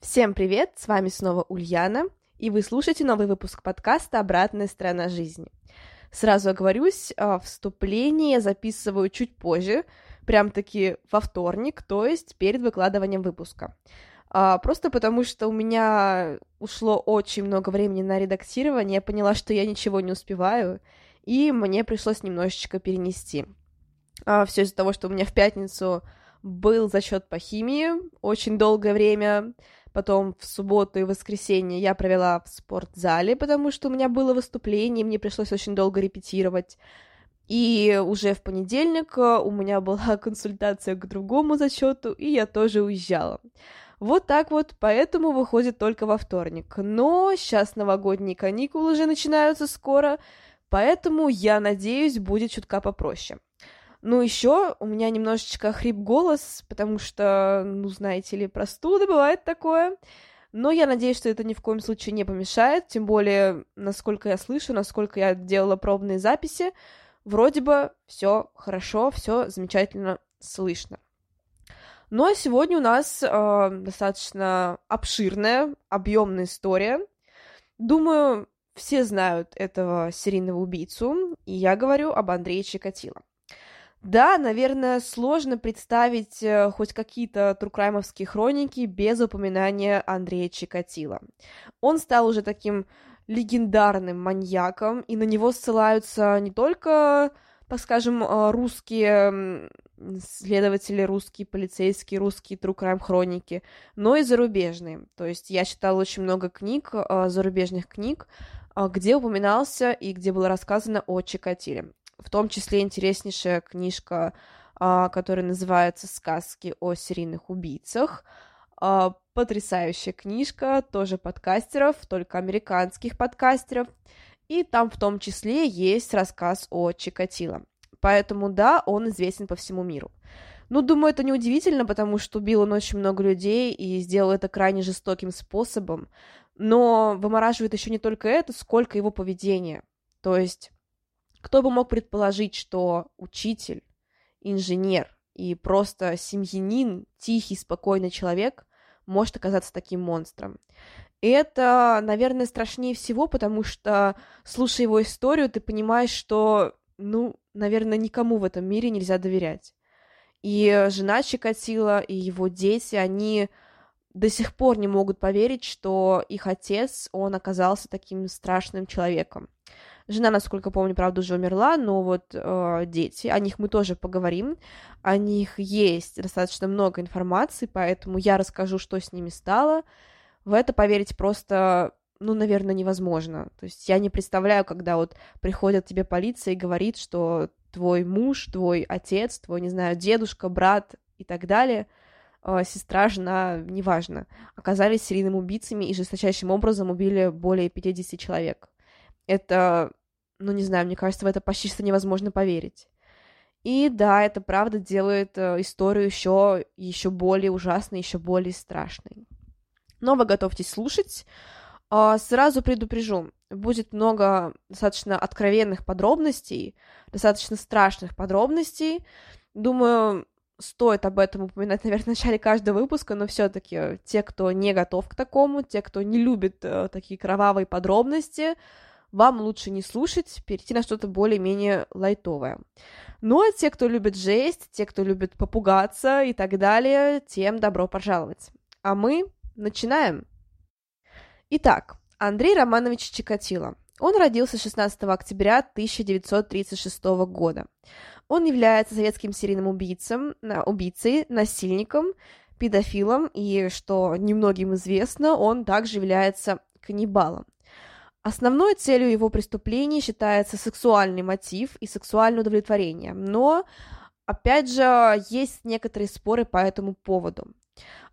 Всем привет, с вами снова Ульяна, и вы слушаете новый выпуск подкаста «Обратная сторона жизни». Сразу оговорюсь, а, вступление записываю чуть позже, прям-таки во вторник, то есть перед выкладыванием выпуска. А, просто потому, что у меня ушло очень много времени на редактирование, я поняла, что я ничего не успеваю, и мне пришлось немножечко перенести. А, Все из-за того, что у меня в пятницу был зачет по химии очень долгое время, Потом в субботу и воскресенье я провела в спортзале, потому что у меня было выступление, мне пришлось очень долго репетировать. И уже в понедельник э, у меня была консультация к другому зачету, и я тоже уезжала. Вот так вот, поэтому выходит только во вторник. Но сейчас новогодние каникулы уже начинаются скоро, поэтому, я надеюсь, будет чутка попроще. Ну, еще у меня немножечко хрип голос, потому что, ну, знаете ли, простуда бывает такое. Но я надеюсь, что это ни в коем случае не помешает, тем более, насколько я слышу, насколько я делала пробные записи, вроде бы все хорошо, все замечательно слышно. Ну а сегодня у нас э, достаточно обширная, объемная история. Думаю, все знают этого серийного убийцу, и я говорю об Андрее Чикатило. Да, наверное, сложно представить э, хоть какие-то true crime'овские хроники без упоминания Андрея Чикатила. Он стал уже таким легендарным маньяком, и на него ссылаются не только, так скажем, э, русские следователи, русские полицейские, русские true crime хроники, но и зарубежные. То есть я читала очень много книг, э, зарубежных книг, где упоминался и где было рассказано о Чикатиле в том числе интереснейшая книжка, а, которая называется «Сказки о серийных убийцах». А, потрясающая книжка, тоже подкастеров, только американских подкастеров. И там в том числе есть рассказ о Чикатило. Поэтому, да, он известен по всему миру. Ну, думаю, это неудивительно, потому что убил он очень много людей и сделал это крайне жестоким способом. Но вымораживает еще не только это, сколько его поведение. То есть кто бы мог предположить, что учитель, инженер и просто семьянин, тихий, спокойный человек может оказаться таким монстром. И это, наверное, страшнее всего, потому что, слушая его историю, ты понимаешь, что, ну, наверное, никому в этом мире нельзя доверять. И жена Чикатила, и его дети, они до сих пор не могут поверить, что их отец, он оказался таким страшным человеком. Жена, насколько помню, правда, уже умерла, но вот э, дети, о них мы тоже поговорим. О них есть достаточно много информации, поэтому я расскажу, что с ними стало. В это поверить просто, ну, наверное, невозможно. То есть я не представляю, когда вот приходит тебе полиция и говорит, что твой муж, твой отец, твой, не знаю, дедушка, брат и так далее э, – сестра, жена, неважно, оказались серийными убийцами и жесточайшим образом убили более 50 человек. Это ну, не знаю, мне кажется, в это почти что невозможно поверить. И да, это правда делает э, историю еще, еще более ужасной, еще более страшной. Но вы готовьтесь слушать. Э, сразу предупрежу, будет много достаточно откровенных подробностей, достаточно страшных подробностей. Думаю, стоит об этом упоминать, наверное, в начале каждого выпуска, но все-таки те, кто не готов к такому, те, кто не любит э, такие кровавые подробности, вам лучше не слушать, перейти на что-то более-менее лайтовое. Ну а те, кто любит жесть, те, кто любит попугаться и так далее, тем добро пожаловать. А мы начинаем. Итак, Андрей Романович Чикатило. Он родился 16 октября 1936 года. Он является советским серийным убийцем, убийцей, насильником, педофилом, и, что немногим известно, он также является каннибалом. Основной целью его преступлений считается сексуальный мотив и сексуальное удовлетворение, но, опять же, есть некоторые споры по этому поводу.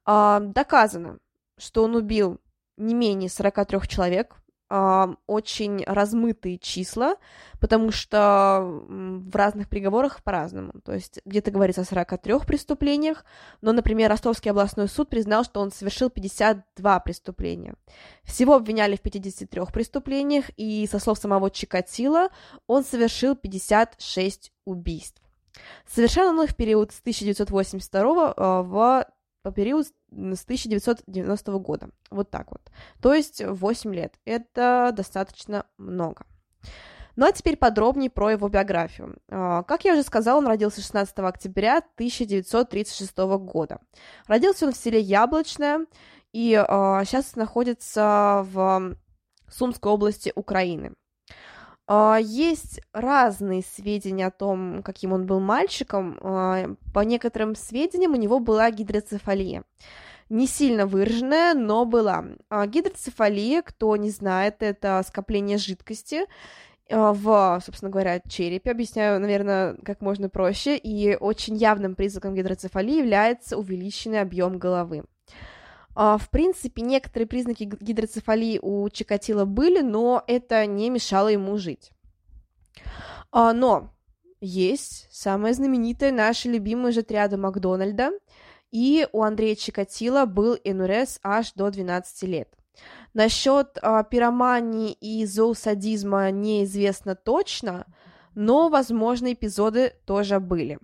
А, доказано, что он убил не менее 43 человек, э, очень размытые числа, потому что в разных приговорах по-разному. То есть где-то говорится о 43 преступлениях, но, например, Ростовский областной суд признал, что он совершил 52 преступления. Всего обвиняли в 53 преступлениях, и, со слов самого Чикатила, он совершил 56 убийств. Совершен он их в период с 1982 э, в по период с 1990 года. Вот так вот. То есть 8 лет. Это достаточно много. Ну а теперь подробнее про его биографию. А, как я уже сказала, он родился 16 октября 1936 года. Родился он в селе Яблочное и сейчас а, находится в Сумской области Украины. А, есть разные сведения о том, каким он был мальчиком. А, по некоторым сведениям у него была гидроцефалия. Не сильно выраженная, но была. А, гидроцефалия, кто не знает, это скопление жидкости в, собственно говоря, черепе. Объясняю, наверное, как можно проще. И очень явным признаком гидроцефалии является увеличенный объем головы. А, в принципе, некоторые признаки гидроцефалии у Чикатила были, но это не мешало ему жить. А, но есть самая знаменитая наша любимая же триада Макдональда, и у Андрея Чикатила был НРС аж до 12 лет. Насчет а, пиромании и зоосадизма неизвестно точно, но, возможно, эпизоды тоже были.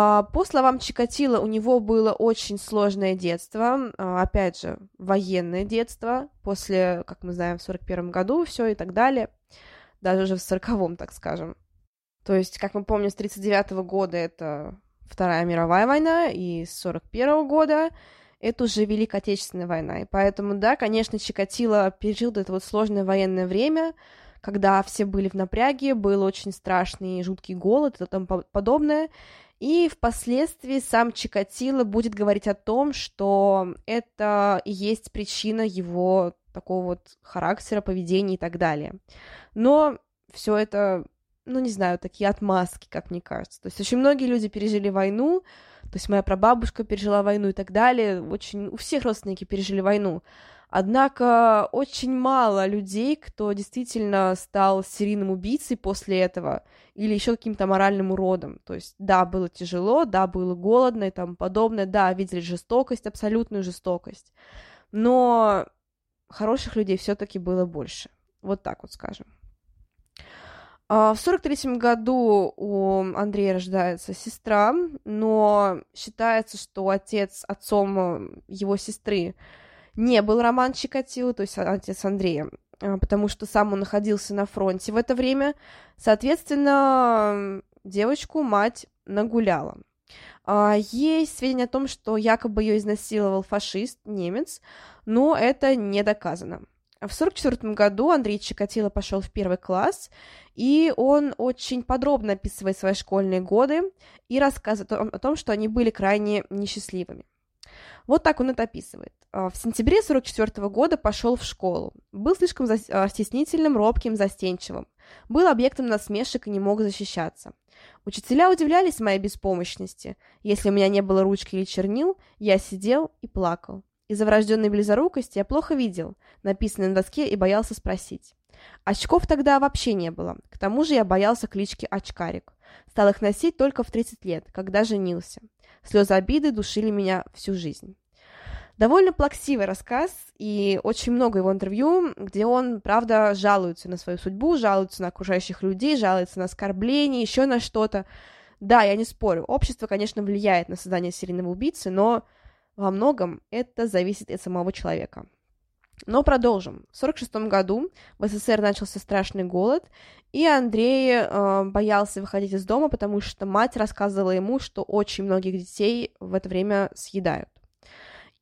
А, по словам Чикатила, у него было очень сложное детство, а, опять же, военное детство, после, как мы знаем, в 41 году все и так далее, даже уже в 40-м, так скажем. То есть, как мы помним, с 39 -го года это Вторая мировая война, и с 41 -го года это уже Великая Отечественная война. И поэтому, да, конечно, Чикатило пережил это вот сложное военное время, когда все были в напряге, был очень страшный жуткий голод и тому подобное. И впоследствии сам Чикатило будет говорить о том, что это и есть причина его такого вот характера, поведения и так далее. Но все это, ну, не знаю, такие отмазки, как мне кажется. То есть очень многие люди пережили войну, то есть моя прабабушка пережила войну и так далее, очень у всех родственники пережили войну. Однако очень мало людей, кто действительно стал серийным убийцей после этого или еще каким-то моральным уродом. То есть, да, было тяжело, да, было голодно и тому подобное, да, видели жестокость, абсолютную жестокость. Но хороших людей все-таки было больше. Вот так вот скажем. А, в сорок третьем году у Андрея рождается сестра, но считается, что отец отцом его сестры не был Роман Чикатило, то есть отец Андрея, потому что сам он находился на фронте в это время. Соответственно, девочку мать нагуляла. А, есть сведения о том, что якобы ее изнасиловал фашист, немец, но это не доказано. В 1944 году Андрей Чикатило пошел в первый класс, и он очень подробно описывает свои школьные годы и рассказывает о том, что они были крайне несчастливыми. Вот так он это описывает. А, в сентябре 44 года пошел в школу. Был слишком а, стеснительным, робким, застенчивым. Был объектом насмешек и не мог защищаться. Учителя удивлялись моей беспомощности. Если у меня не было ручки или чернил, я сидел и плакал. Из-за врожденной близорукости я плохо видел, написанное на доске, и боялся спросить. Очков тогда вообще не было. К тому же я боялся клички Очкарик. Стал их носить только в 30 лет, когда женился. Слезы обиды душили меня всю жизнь. Довольно плаксивый рассказ, и очень много его интервью, где он, правда, жалуется на свою судьбу, жалуется на окружающих людей, жалуется на оскорбления, еще на что-то. Да, я не спорю, общество, конечно, влияет на создание серийного убийцы, но во многом это зависит от самого человека. Но продолжим. В 1946 году в СССР начался страшный голод, и Андрей э, боялся выходить из дома, потому что мать рассказывала ему, что очень многих детей в это время съедают.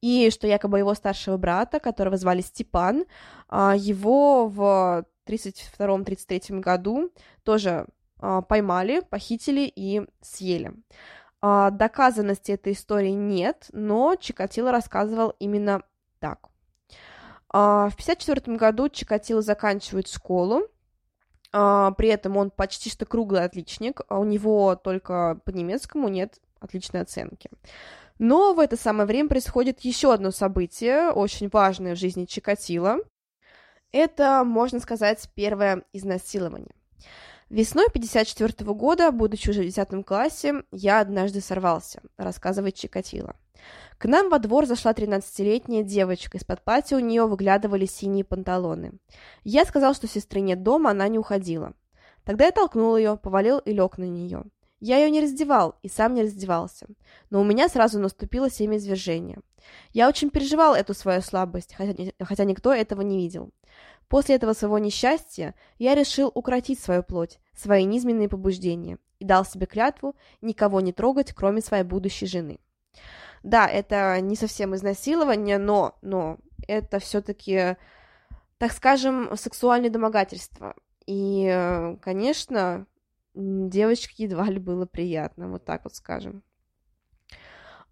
И что якобы его старшего брата, которого звали Степан, э, его в 1932-1933 году тоже э, поймали, похитили и съели. Э, доказанности этой истории нет, но Чикатило рассказывал именно так. А, в 1954 году Чикатило заканчивает школу, а, при этом он почти что круглый отличник, а у него только по немецкому нет отличной оценки. Но в это самое время происходит еще одно событие, очень важное в жизни Чикатила. Это, можно сказать, первое изнасилование. Весной 54 года, будучи уже в 10 классе, я однажды сорвался, рассказывает Чикатило. К нам во двор зашла 13-летняя девочка, из-под платья у нее выглядывали синие панталоны. Я сказал, что сестры нет дома, она не уходила. Тогда я толкнул ее, повалил и лег на нее. Я ее не раздевал и сам не раздевался, но у меня сразу наступило семяизвержение. Я очень переживал эту свою слабость, хотя, хотя никто этого не видел. После этого своего несчастья я решил укротить свою плоть, свои низменные побуждения, и дал себе клятву никого не трогать, кроме своей будущей жены. Да, это не совсем изнасилование, но, но это все-таки, так скажем, сексуальное домогательство. И, конечно, девочке едва ли было приятно, вот так вот скажем.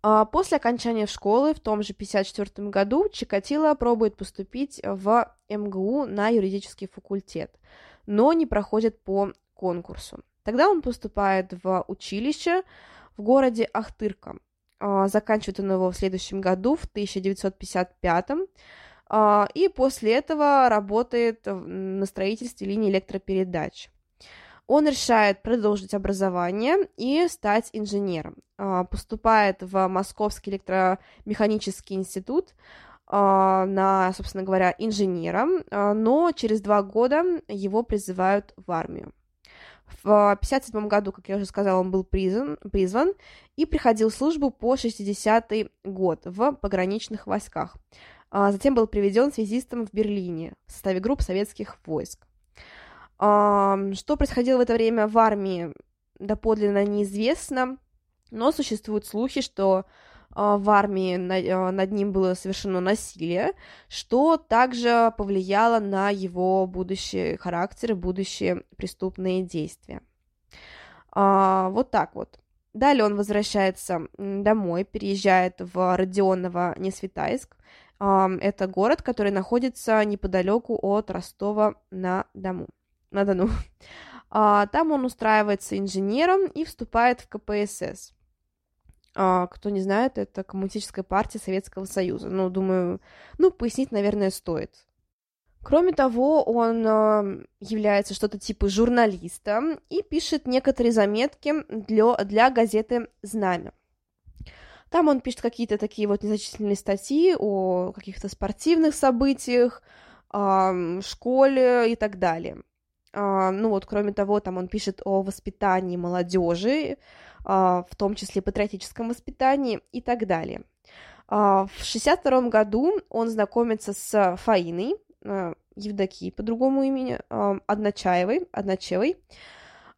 А после окончания школы в том же 1954 году Чикатило пробует поступить в МГУ на юридический факультет, но не проходит по конкурсу. Тогда он поступает в училище в городе Ахтырка. А, заканчивает он его в следующем году, в 1955 а, и после этого работает на строительстве линии электропередач он решает продолжить образование и стать инженером. А, поступает в Московский электромеханический институт а, на, собственно говоря, инженера, а, но через два года его призывают в армию. В 1957 году, как я уже сказала, он был призван, призван и приходил в службу по 60-й год в пограничных войсках. Затем был приведен связистом в Берлине в составе групп советских войск. Что происходило в это время в армии, доподлинно неизвестно, но существуют слухи, что а, в армии а, над ним было совершено насилие, что также повлияло на его будущий характер и будущие преступные действия. А, вот так вот. Далее он возвращается домой, переезжает в Родионово Несвитайск. Это город, который находится неподалеку от Ростова на Дому на Дону. А, там он устраивается инженером и вступает в КПСС. А, кто не знает, это Коммунистическая партия Советского Союза. Ну, думаю, ну, пояснить, наверное, стоит. Кроме того, он э, является что-то типа журналиста и пишет некоторые заметки для, для газеты «Знамя». Там он пишет какие-то такие вот незначительные статьи о каких-то спортивных событиях, школе и так далее. А, ну вот, кроме того, там он пишет о воспитании молодежи, а, в том числе патриотическом воспитании и так далее. А, в 62 году он знакомится с Фаиной, Евдокией по другому имени, Одночаевой, Одночевой,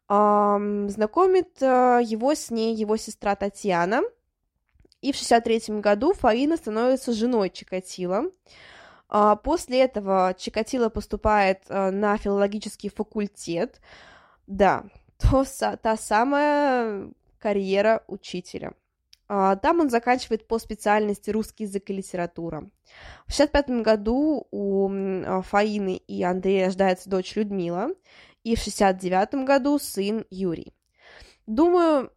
знакомит его с ней его сестра Татьяна, и в 63 году Фаина становится женой Чикатила, после этого Чикатило поступает э, на филологический факультет. Да, то, та самая карьера учителя. А, там он заканчивает по специальности русский язык и литература. В 65 году у а, Фаины и Андрея рождается дочь Людмила, и в 69 году сын Юрий. Думаю,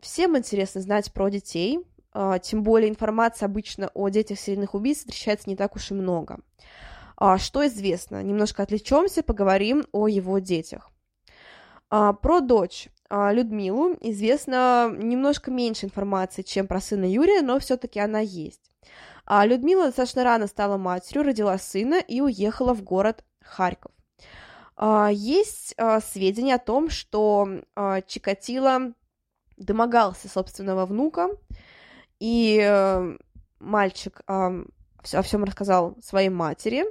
всем интересно знать про детей, а, тем более информации обычно о детях серийных убийц встречается не так уж и много. А, что известно? Немножко отвлечемся, поговорим о его детях. А, про дочь Людмилу известно немножко меньше информации, чем про сына Юрия, но все-таки она есть. Людмила достаточно рано стала матерью, родила сына и уехала в город Харьков. Есть сведения о том, что Чикатило домогался собственного внука, и э, мальчик э, о всем рассказал своей матери.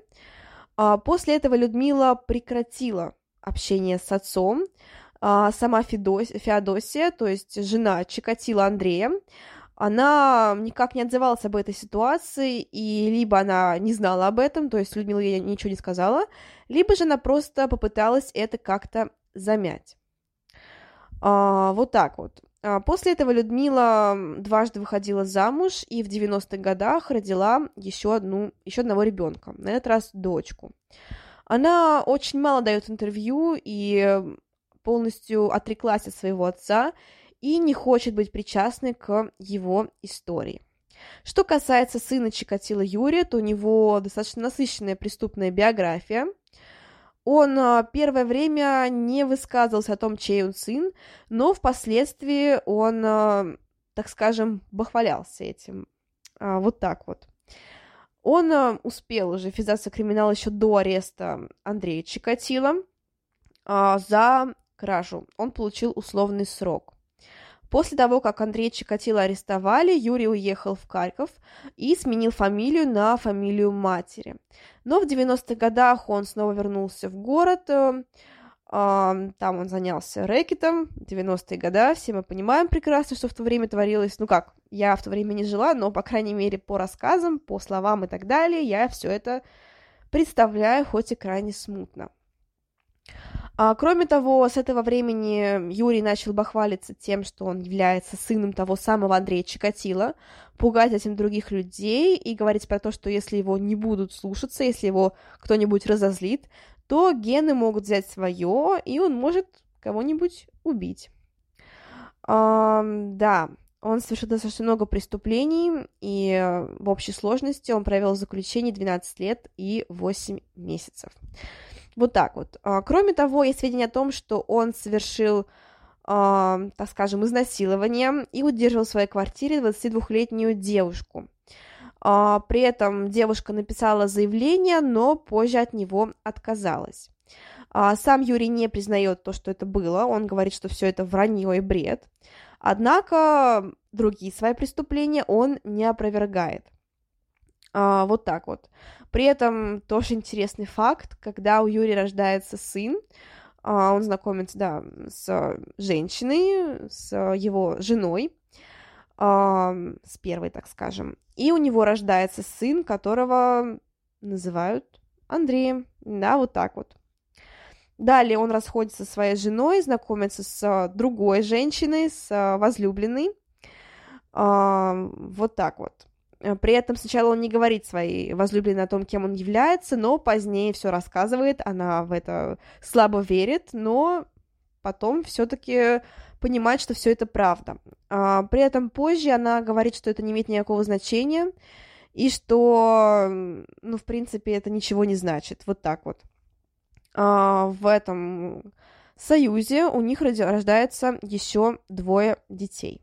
А после этого Людмила прекратила общение с отцом. А сама Федос... Феодосия, то есть жена Чикатила Андрея, она никак не отзывалась об этой ситуации, и либо она не знала об этом, то есть Людмила ей ничего не сказала, либо же она просто попыталась это как-то замять. А, вот так вот. А, после этого Людмила дважды выходила замуж и в 90-х годах родила еще, одну, еще одного ребенка, на этот раз дочку. Она очень мало дает интервью и полностью отреклась от своего отца и не хочет быть причастной к его истории. Что касается сына Чикатила Юрия, то у него достаточно насыщенная преступная биография. Он а, первое время не высказывался о том, чей он сын, но впоследствии он, а, так скажем, бахвалялся этим. А, вот так вот. Он успел уже ввязаться в криминал еще до ареста Андрея Чикатила за кражу. Он получил условный срок. После того, как Андрея Чикатило арестовали, Юрий уехал в Харьков и сменил фамилию на фамилию матери. Но в 90-х годах он снова вернулся в город, э, там он занялся рэкетом, 90-е годы, все мы понимаем прекрасно, что в то время творилось, ну как, я в то время не жила, но, по крайней мере, по рассказам, по словам и так далее, я все это представляю, хоть и крайне смутно. А, кроме того, с этого времени Юрий начал бахвалиться тем, что он является сыном того самого Андрея Чикатила, пугать этим других людей и говорить про то, что если его не будут слушаться, если его кто-нибудь разозлит, то гены могут взять свое, и он может кого-нибудь убить. А, да, он совершил достаточно много преступлений, и в общей сложности он провел в заключении 12 лет и 8 месяцев. Вот так вот. А, кроме того, есть сведения о том, что он совершил, а, так скажем, изнасилование и удерживал в своей квартире 22-летнюю девушку. А, при этом девушка написала заявление, но позже от него отказалась. Сам Юрий не признает то, что это было, он говорит, что все это вранье и бред. Однако другие свои преступления он не опровергает. Вот так вот. При этом тоже интересный факт, когда у Юрия рождается сын, а, он знакомится, да, с женщиной, с его женой, с первой, так скажем, и у него рождается сын, которого называют Андреем, да, вот так вот. Далее он расходится со своей женой, знакомится с другой женщиной, с возлюбленной, вот так вот. Э, при этом сначала он не говорит своей возлюбленной о том, кем он является, но позднее все рассказывает, она в это слабо верит, но потом все-таки понимает, что все это правда. А, при этом позже она говорит, что это не имеет никакого значения, и что, ну, в принципе, это ничего не значит. Вот так вот. А, в этом союзе у них рождается еще двое детей.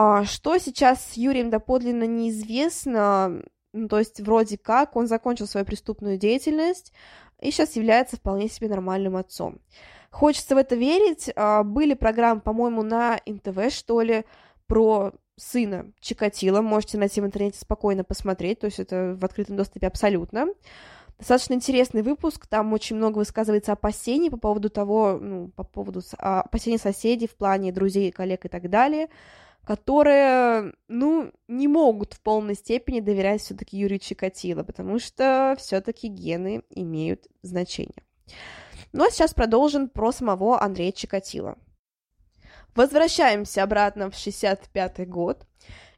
А, что сейчас с Юрием доподлинно неизвестно, ну, то есть вроде как он закончил свою преступную деятельность и сейчас является вполне себе нормальным отцом. Хочется в это верить. А, были программы, по-моему, на НТВ, что ли, про сына Чикатила. Можете найти в интернете спокойно посмотреть, то есть это в открытом доступе абсолютно. Достаточно интересный выпуск, там очень много высказывается опасений по поводу того, ну, по поводу а, опасений соседей в плане друзей, коллег и так далее которые, ну, не могут в полной степени доверять все-таки Юрию Чикатило, потому что все-таки гены имеют значение. Ну а сейчас продолжим про самого Андрея Чикатило. Возвращаемся обратно в 65 год.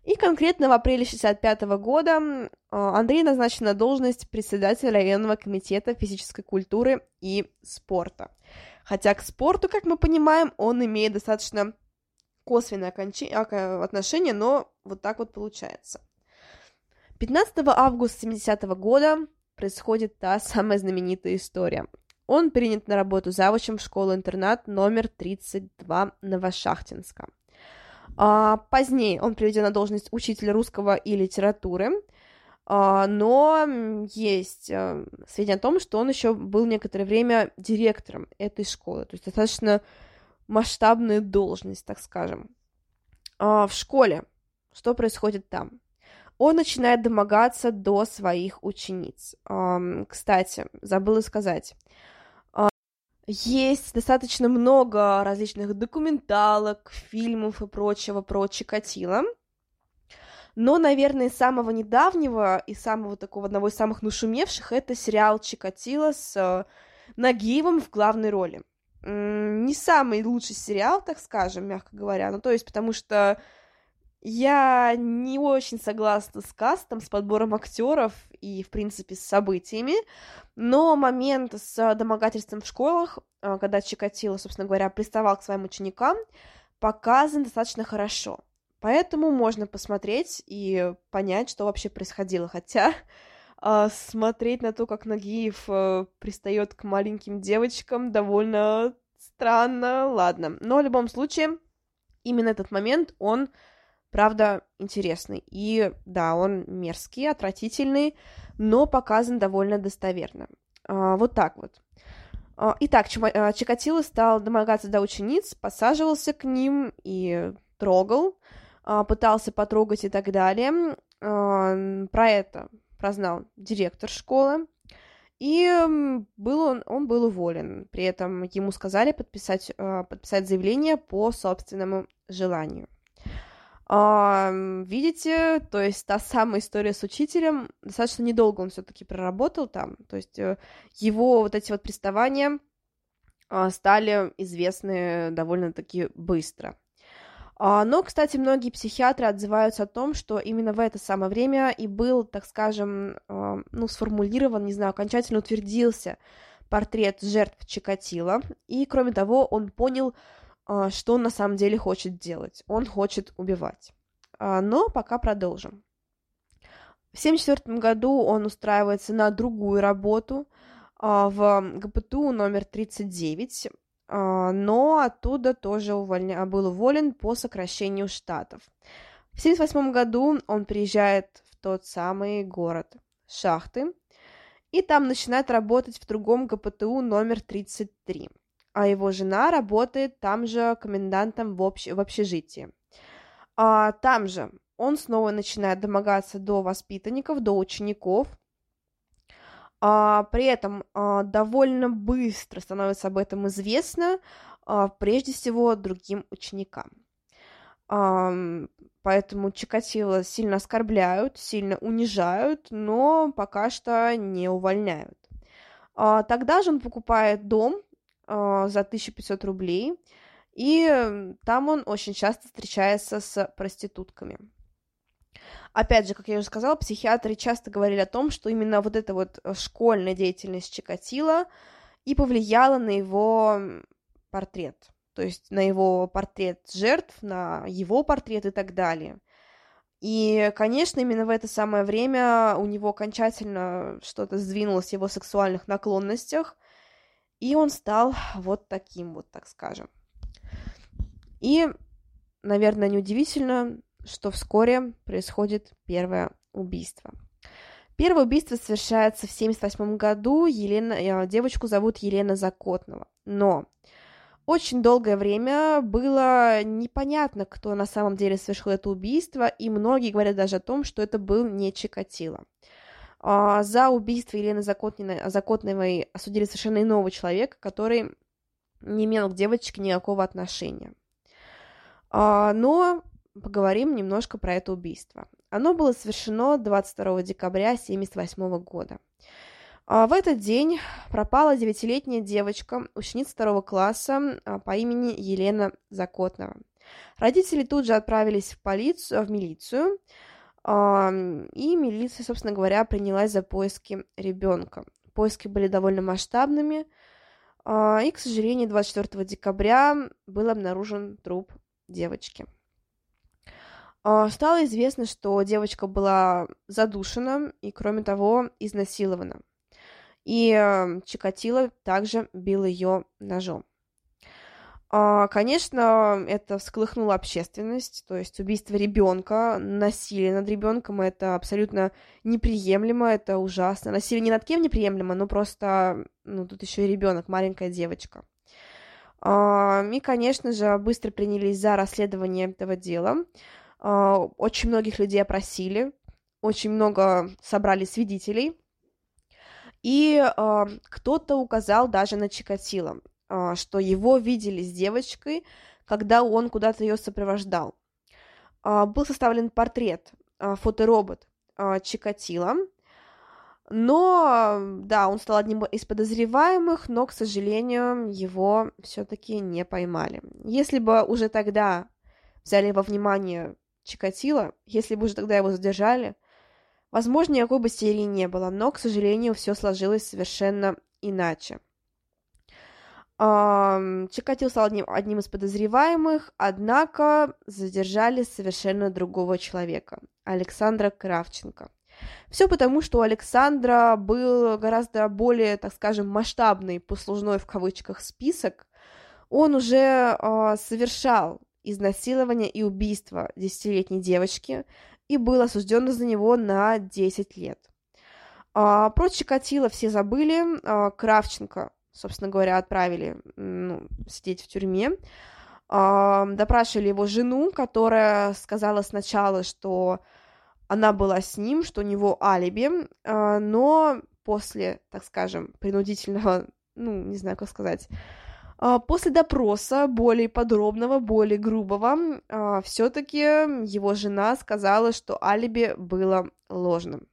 И конкретно в апреле 65 года а, Андрей назначен на должность председателя районного комитета физической культуры и спорта. Хотя к спорту, как мы понимаем, он имеет достаточно косвенное отношение, но вот так вот получается. 15 августа 70 -го года происходит та самая знаменитая история. Он принят на работу завучем в школу-интернат номер 32 Новошахтинска. А, позднее он приведен на должность учителя русского и литературы, а, но есть а, сведения о том, что он еще был некоторое время директором этой школы, то есть достаточно масштабную должность, так скажем. А, в школе. Что происходит там? Он начинает домогаться до своих учениц. Кстати, забыла сказать. А, есть достаточно много различных документалок, фильмов и прочего про Чикатило. Но, наверное, из самого недавнего и самого такого одного из самых нашумевших это сериал Чикатило с э, Нагиевым в главной роли не самый лучший сериал, так скажем, мягко говоря. Ну, то есть, потому что я не очень согласна с кастом, с подбором актеров и, в принципе, с событиями, но момент с домогательством в школах, а, когда Чикатило, собственно говоря, приставал к своим ученикам, показан достаточно хорошо. Поэтому можно посмотреть и понять, что вообще происходило. Хотя смотреть на то, как Нагиев э, пристает к маленьким девочкам, довольно странно. Ладно. Но в любом случае, именно этот момент, он, правда, интересный. И да, он мерзкий, отвратительный, но показан довольно достоверно. Э, вот так вот. Итак, Чикатило стал домогаться до учениц, посаживался к ним и трогал. А, пытался потрогать и так далее. А, про это прознал директор школы. И был он, он был уволен. При этом ему сказали подписать, а, подписать заявление по собственному желанию. Видите, то есть та самая история с учителем, достаточно недолго он все-таки проработал там, то есть э, его вот эти вот приставания стали известны довольно-таки быстро. А, но, кстати, многие психиатры отзываются о том, что именно в это самое время и был, так скажем, а, ну, сформулирован, не знаю, окончательно утвердился портрет жертв Чикатило, и, кроме того, он понял, а, что он на самом деле хочет делать. Он хочет убивать. Но пока продолжим. В 1974 году он устраивается на другую работу в ГПТУ номер 39, а, но оттуда тоже увольня... был уволен по сокращению штатов. В 1978 году он приезжает в тот самый город Шахты, и там начинает работать в другом ГПТУ номер 33, а его жена работает там же комендантом в, общ... в общежитии. А, там же он снова начинает домогаться до воспитанников, до учеников, а, при этом а, довольно быстро становится об этом известно, а, прежде всего другим ученикам. А, поэтому Чикатило сильно оскорбляют, сильно унижают, но пока что не увольняют. А, тогда же он покупает дом а, за 1500 рублей, и там он очень часто встречается с проститутками. Опять же, как я уже сказала, психиатры часто говорили о том, что именно вот эта вот э, школьная деятельность Чикатила и повлияла на его портрет, то есть на его портрет жертв, на его портрет и так далее. И, конечно, именно в это самое время у него окончательно что-то сдвинулось в его сексуальных наклонностях, и он стал вот таким вот, так скажем. И, наверное, неудивительно, что вскоре происходит первое убийство. Первое убийство совершается в 1978 году. Елена, э, девочку зовут Елена Закотного. Но очень долгое время было непонятно, кто на самом деле совершил это убийство, и многие говорят даже о том, что это был не Чикатило. А, за убийство Елены Закотновой осудили совершенно иного человека, который не имел к девочке никакого отношения. А, но поговорим немножко про это убийство. Оно было совершено 22 декабря 1978 года. А, в этот день пропала девятилетняя девочка, ученица второго класса а, по имени Елена Закотнова. Родители тут же отправились в полицию, в милицию, а, и милиция, собственно говоря, принялась за поиски ребенка. Поиски были довольно масштабными, и, к сожалению, 24 декабря был обнаружен труп девочки. А, стало известно, что девочка была задушена и, кроме того, изнасилована. И э, Чикатило также бил ее ножом. А, конечно, это всколыхнуло общественность, то есть убийство ребенка, насилие над ребенком это абсолютно неприемлемо, это ужасно. Насилие ни над кем неприемлемо, но просто, ну, тут еще и ребенок, маленькая девочка. А, и, конечно же, быстро принялись за расследование этого дела. А, очень многих людей опросили, очень много собрали свидетелей, и э, кто-то указал даже на Чикатило, э, что его видели с девочкой, когда он куда-то ее сопровождал. Э, был составлен портрет, э, фоторобот э, Чикатило, но, да, он стал одним из подозреваемых, но, к сожалению, его все-таки не поймали. Если бы уже тогда взяли во внимание Чикатило, если бы уже тогда его задержали, возможно, никакой бы серии не было, но, к сожалению, все сложилось совершенно иначе. Чикатил стал одним, одним из подозреваемых, однако задержали совершенно другого человека, Александра Кравченко. Все потому, что у Александра был гораздо более, так скажем, масштабный послужной в кавычках список. Он уже э, совершал изнасилование и убийство десятилетней девочки и был осужден за него на 10 лет. А, про Чикатило все забыли, а, Кравченко собственно говоря, отправили ну, сидеть в тюрьме. Допрашивали его жену, которая сказала сначала, что она была с ним, что у него алиби, а, но после, так скажем, принудительного, ну, не знаю, как сказать, а, после допроса более подробного, более грубого, а, все-таки его жена сказала, что алиби было ложным.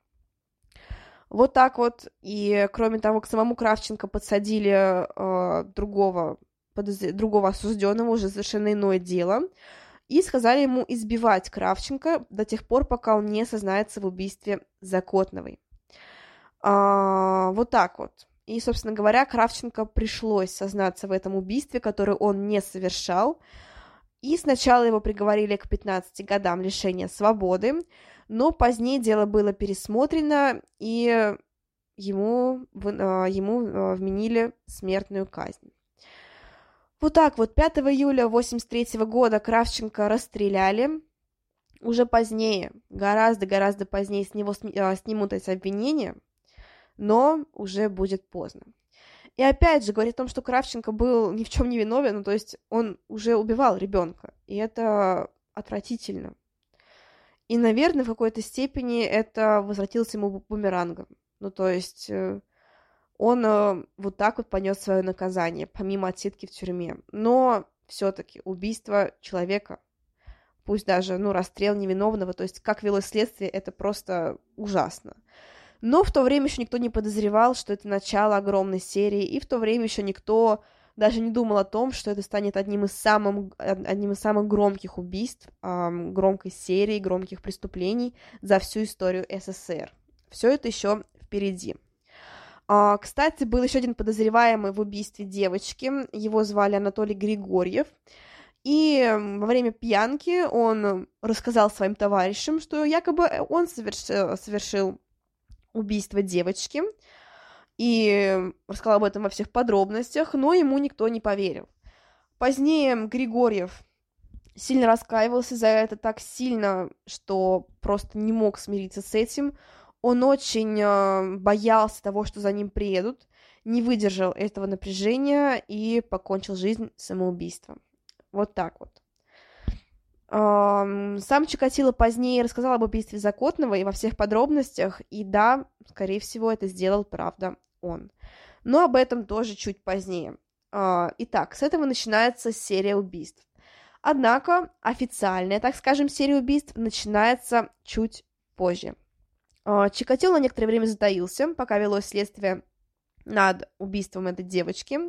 Вот так вот. И кроме того, к самому Кравченко подсадили э, другого, подоз... другого осужденного, уже совершенно иное дело, и сказали ему избивать Кравченко до тех пор, пока он не сознается в убийстве Закотновой. А, вот так вот. И, собственно говоря, Кравченко пришлось сознаться в этом убийстве, которое он не совершал. И сначала его приговорили к 15 годам лишения свободы, но позднее дело было пересмотрено, и ему, а, ему а, вменили смертную казнь. Вот так вот, 5 июля 83 года Кравченко расстреляли. Уже позднее, гораздо-гораздо позднее с него а, снимут эти обвинения, но уже будет поздно. И опять же, говорит о том, что Кравченко был ни в чем не виновен, ну, то есть он уже убивал ребенка, и это отвратительно. И, наверное, в какой-то степени это возвратилось ему бумерангом. Ну, то есть э, он э, вот так вот понес свое наказание, помимо отсидки в тюрьме. Но все-таки убийство человека, пусть даже, ну, расстрел невиновного, то есть как велось следствие, это просто ужасно. Но в то время еще никто не подозревал, что это начало огромной серии, и в то время еще никто даже не думал о том, что это станет одним из самых, одним из самых громких убийств, эм, громкой серии, громких преступлений за всю историю СССР. Все это еще впереди. А, кстати, был еще один подозреваемый в убийстве девочки. Его звали Анатолий Григорьев. И во время пьянки он рассказал своим товарищам, что якобы он совершил, совершил убийство девочки и рассказал об этом во всех подробностях, но ему никто не поверил. Позднее Григорьев сильно раскаивался за это так сильно, что просто не мог смириться с этим. Он очень э, боялся того, что за ним приедут, не выдержал этого напряжения и покончил жизнь самоубийством. Вот так вот. Сам Чикатило позднее рассказал об убийстве Закотного и во всех подробностях, и да, скорее всего, это сделал, правда, он. Но об этом тоже чуть позднее. А, итак, с этого начинается серия убийств. Однако официальная, так скажем, серия убийств начинается чуть позже. А, Чикатило некоторое время затаился, пока велось следствие над убийством этой девочки.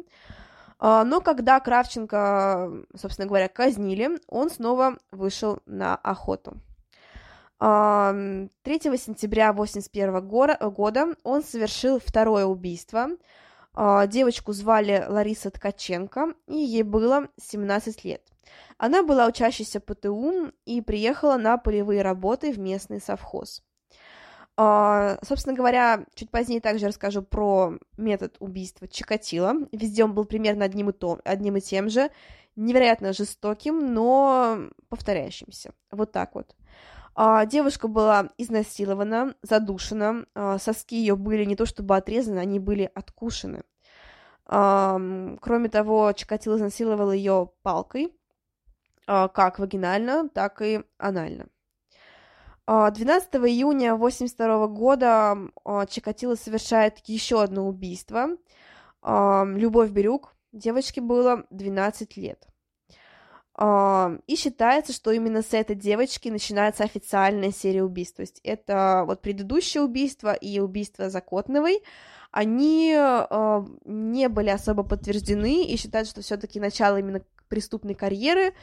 А, но когда Кравченко, собственно говоря, казнили, он снова вышел на охоту. 3 сентября 1981 года он совершил второе убийство. А, девочку звали Лариса Ткаченко, и ей было 17 лет. Она была учащейся ПТУ и приехала на полевые работы в местный совхоз. Uh, собственно говоря, чуть позднее также расскажу про метод убийства Чикатила. Везде он был примерно одним и, то, одним и тем же, невероятно жестоким, но повторяющимся. Вот так вот. Uh, девушка была изнасилована, задушена, uh, соски ее были не то чтобы отрезаны, они были откушены. Кроме того, Чикатило изнасиловал ее палкой, как вагинально, так и анально. 12 а, июня 1982 года а, Чикатило совершает еще одно убийство. А, Любовь Бирюк, девочке было 12 лет. И считается, что именно с этой девочки начинается официальная серия убийств. То есть это вот предыдущее убийство и убийство Закотновой, они не были особо подтверждены и считают, что все-таки начало именно преступной карьеры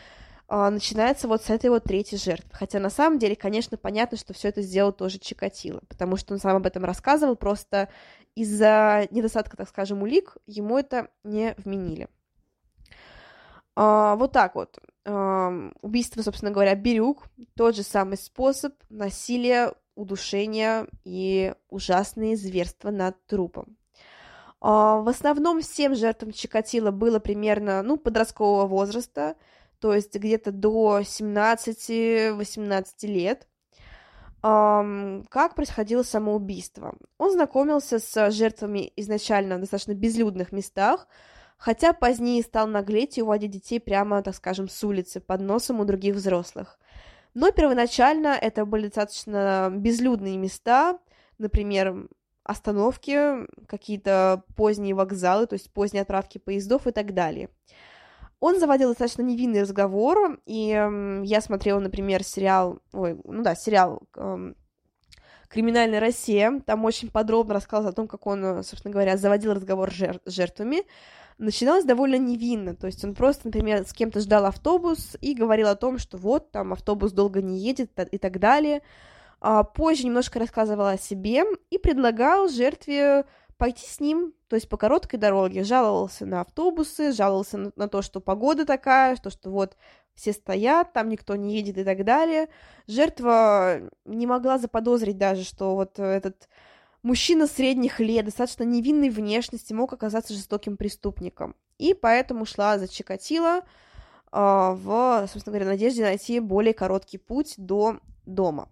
начинается вот с этой вот третьей жертвы. Хотя на самом деле, конечно, понятно, что все это сделал тоже Чикатило, потому что он сам об этом рассказывал, просто из-за недостатка, так скажем, улик ему это не вменили. А, вот так вот. А, убийство, собственно говоря, Бирюк, тот же самый способ насилия, удушения и ужасные зверства над трупом. А, в основном всем жертвам Чикатило было примерно, ну, подросткового возраста, то есть где-то до 17-18 лет. Как происходило самоубийство? Он знакомился с жертвами изначально в достаточно безлюдных местах, хотя позднее стал наглеть и уводить детей прямо, так скажем, с улицы, под носом у других взрослых. Но первоначально это были достаточно безлюдные места, например, остановки, какие-то поздние вокзалы, то есть поздние отправки поездов и так далее. Он заводил достаточно невинный разговор, и э, я смотрела, например, сериал, ой, ну да, сериал э, «Криминальная Россия», там очень подробно рассказывал о том, как он, собственно говоря, заводил разговор с жер- жертвами. Начиналось довольно невинно, то есть он просто, например, с кем-то ждал автобус и говорил о том, что вот, там автобус долго не едет и так далее. А позже немножко рассказывал о себе и предлагал жертве пойти с ним, то есть по короткой дороге, жаловался на автобусы, жаловался на, на то, что погода такая, что, что вот все стоят, там никто не едет и так далее. Жертва не могла заподозрить даже, что вот этот мужчина средних лет, достаточно невинной внешности, мог оказаться жестоким преступником. И поэтому шла за Чикатило э, в, собственно говоря, надежде найти более короткий путь до дома.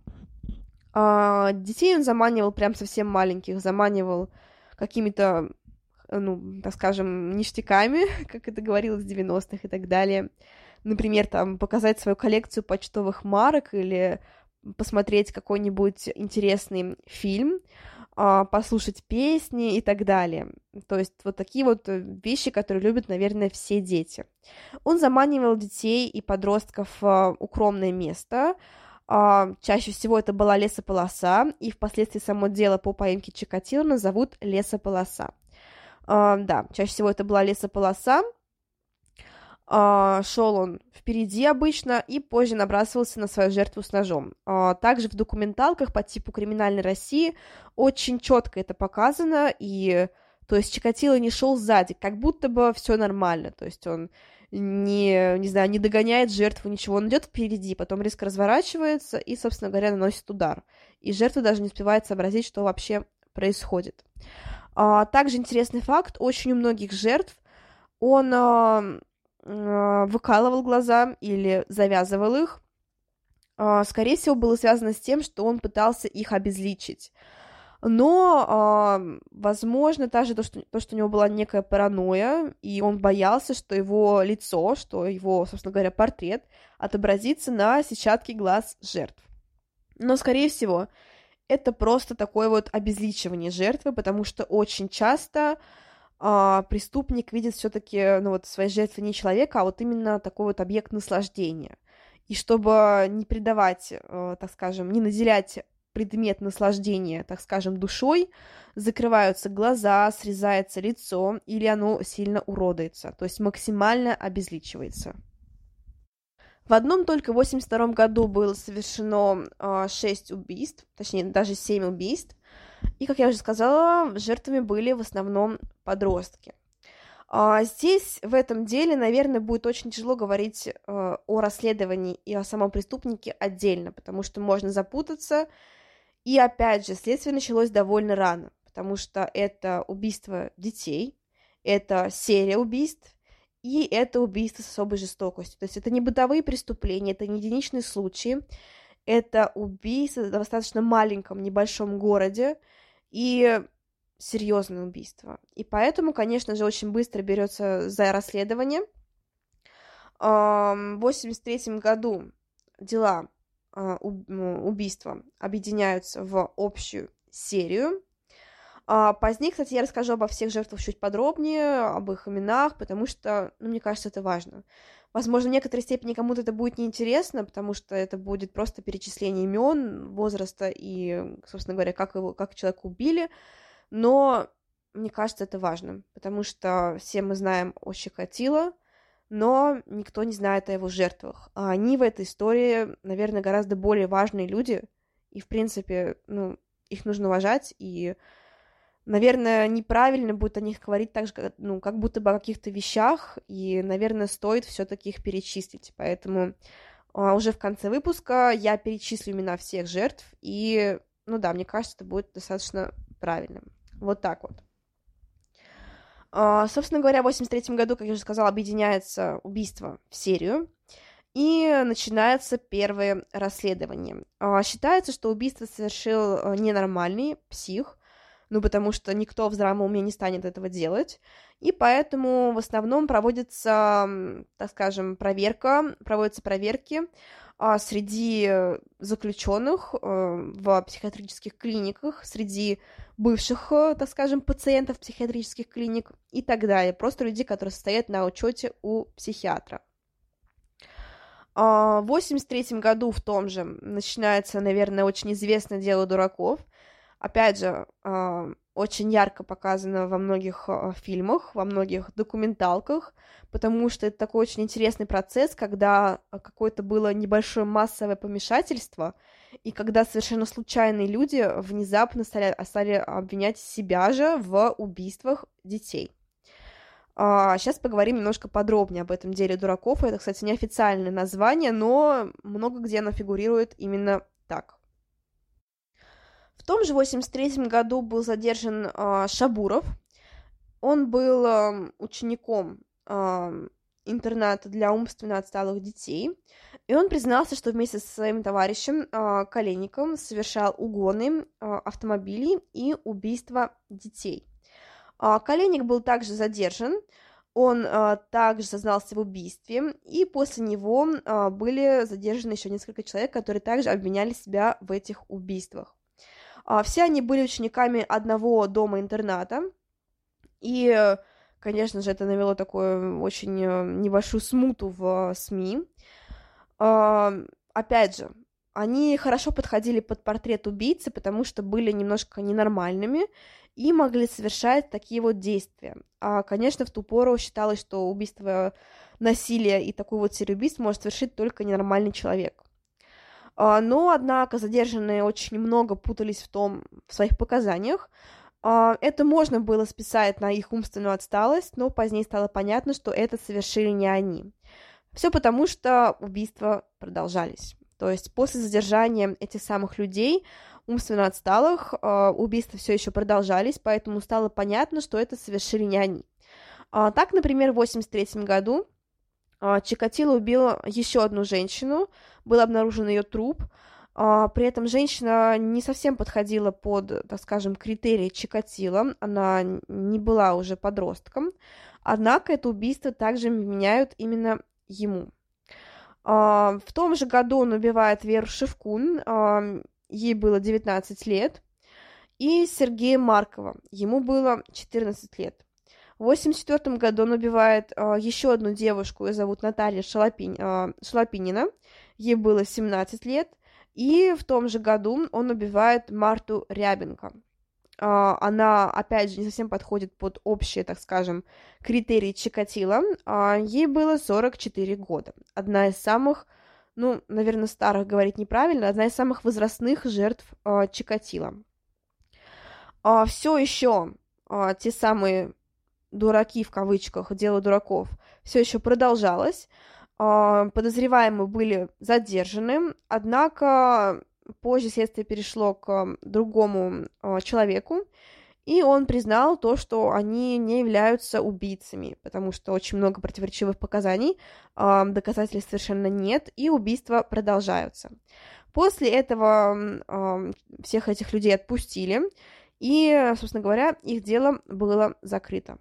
Э, детей он заманивал прям совсем маленьких, заманивал какими-то, э, ну, так скажем, ништяками, как это говорилось в 90-х и так далее. Например, там, показать свою коллекцию почтовых марок или посмотреть какой-нибудь интересный фильм, а, послушать песни и так далее. То есть вот такие вот вещи, которые любят, наверное, все дети. Он заманивал детей и подростков в укромное место, чаще всего это была лесополоса, и впоследствии само дело по поимке Чикатило назовут лесополоса. А, да, чаще всего это была лесополоса. А, шел он впереди обычно и позже набрасывался на свою жертву с ножом. Также в документалках по типу «Криминальной России» очень четко это показано, и то есть Чикатило не шел сзади, как будто бы все нормально, то есть он не, не знаю, не догоняет жертву, ничего. Он идет впереди, потом резко разворачивается и, собственно говоря, наносит удар. И жертва даже не успевает сообразить, что вообще происходит. А, также интересный факт, очень у многих жертв он а, а, выкалывал глаза или завязывал их. А, скорее всего, было связано с тем, что он пытался их обезличить но, э, возможно, даже то что, то, что у него была некая паранойя, и он боялся, что его лицо, что его, собственно говоря, портрет отобразится на сетчатке глаз жертв. Но, скорее всего, это просто такое вот обезличивание жертвы, потому что очень часто э, преступник видит все-таки, ну вот, своей жертвы не человека, а вот именно такой вот объект наслаждения. И чтобы не придавать, э, так скажем, не наделять предмет наслаждения, так скажем, душой, закрываются глаза, срезается лицо или оно сильно уродуется, то есть максимально обезличивается. В одном только 82 году было совершено э, 6 убийств, точнее, даже 7 убийств, и, как я уже сказала, жертвами были в основном подростки. А здесь, в этом деле, наверное, будет очень тяжело говорить э, о расследовании и о самом преступнике отдельно, потому что можно запутаться, и опять же, следствие началось довольно рано, потому что это убийство детей, это серия убийств, и это убийство с особой жестокостью. То есть это не бытовые преступления, это не единичные случаи, это убийство в достаточно маленьком, небольшом городе, и серьезное убийство. И поэтому, конечно же, очень быстро берется за расследование. В 1983 году дела убийства объединяются в общую серию. А позднее, кстати, я расскажу обо всех жертвах чуть подробнее, об их именах, потому что, ну, мне кажется, это важно. Возможно, в некоторой степени кому-то это будет неинтересно, потому что это будет просто перечисление имен, возраста и, собственно говоря, как его, как человека убили. Но мне кажется, это важно, потому что все мы знаем о Чикатило, но никто не знает о его жертвах. А они в этой истории, наверное, гораздо более важные люди, и, в принципе, ну, их нужно уважать, и наверное, неправильно будет о них говорить так же, как, ну, как будто бы о каких-то вещах, и, наверное, стоит все-таки их перечислить. Поэтому а, уже в конце выпуска я перечислю имена всех жертв, и, ну да, мне кажется, это будет достаточно правильным. Вот так вот. А, собственно говоря, в 83 году, как я уже сказала, объединяется убийство в серию, и начинается первое расследование. А, считается, что убийство совершил э, ненормальный псих, ну, потому что никто в здравом уме не станет этого делать, и поэтому в основном проводится, так скажем, проверка, проводятся проверки а, среди заключенных а, в психиатрических клиниках, среди бывших, э, так скажем, пациентов психиатрических клиник и так далее, просто людей, которые стоят на учете у психиатра. В 83 году в том же начинается, наверное, очень известное дело дураков – опять же, а, очень ярко показано во многих а, фильмах, во многих документалках, потому что это такой очень интересный процесс, когда какое-то было небольшое массовое помешательство, и когда совершенно случайные люди внезапно стали, стали обвинять себя же в убийствах детей. Сейчас а, поговорим немножко подробнее об этом деле дураков. Это, кстати, неофициальное название, но много где оно фигурирует именно так. В том же 83 году был задержан э, Шабуров. Он был э, учеником э, интерната для умственно отсталых детей, и он признался, что вместе со своим товарищем э, Коленником совершал угоны э, автомобилей и убийства детей. Э, Коленник был также задержан, он э, также сознался в убийстве, и после него э, были задержаны еще несколько человек, которые также обвиняли себя в этих убийствах. А, все они были учениками одного дома-интерната, и, конечно же, это навело такую очень э, небольшую смуту в СМИ. А, опять же, они хорошо подходили под портрет убийцы, потому что были немножко ненормальными и могли совершать такие вот действия. А, конечно, в ту пору считалось, что убийство, насилие и такой вот убийств может совершить только ненормальный человек. А, но, однако, задержанные очень много путались в том, в своих показаниях. А, это можно было списать на их умственную отсталость, но позднее стало понятно, что это совершили не они. Все потому, что убийства продолжались. То есть после задержания этих самых людей, умственно отсталых, а, убийства все еще продолжались, поэтому стало понятно, что это совершили не они. Так, например, в 1983 году Чикатило убила еще одну женщину, был обнаружен ее труп. А, при этом женщина не совсем подходила под, так скажем, критерии Чикатило, она не была уже подростком, однако это убийство также меняют именно ему. А, в том же году он убивает Веру Шевкун, ей было 19 лет, и Сергея Маркова, ему было 14 лет. В 1984 году он убивает э, еще одну девушку, ее зовут Наталья Шалопин, э, Шалопинина, ей было 17 лет, и в том же году он убивает Марту Рябенко. Э, она, опять же, не совсем подходит под общие, так скажем, критерии Чикатила, ей было 44 года, одна из самых ну, наверное, старых говорить неправильно, одна из самых возрастных жертв э, Чикатила. А, все еще а, те самые дураки в кавычках, дело дураков, все еще продолжалось. А, подозреваемые были задержаны, однако позже следствие перешло к другому а, человеку, и он признал то, что они не являются убийцами, потому что очень много противоречивых показаний, а, доказательств совершенно нет, и убийства продолжаются. После этого всех этих людей отпустили, и, собственно говоря, их дело было закрыто.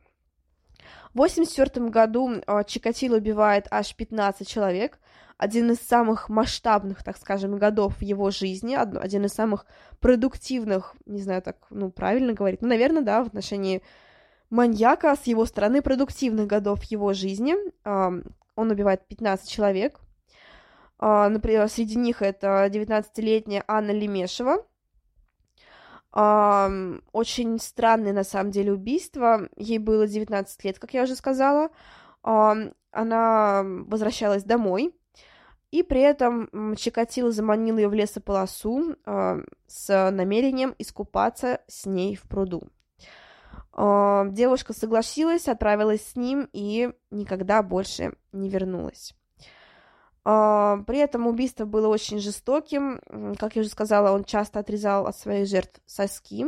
В 1984 году а, Чикатило убивает аж 15 человек, один из самых масштабных, так скажем, годов в его жизни, один из самых продуктивных, не знаю, так, ну, правильно говорить, ну, наверное, да, в отношении маньяка с его стороны продуктивных годов его жизни. Он убивает 15 человек. А, например, среди них это 19-летняя Анна Лемешева, очень странное, на самом деле, убийство. Ей было 19 лет, как я уже сказала. Она возвращалась домой, и при этом Чикатило заманил ее в лесополосу с намерением искупаться с ней в пруду. А, девушка согласилась, отправилась с ним и никогда больше не вернулась. А, при этом убийство было очень жестоким. Как я уже сказала, он часто отрезал от своих жертв соски,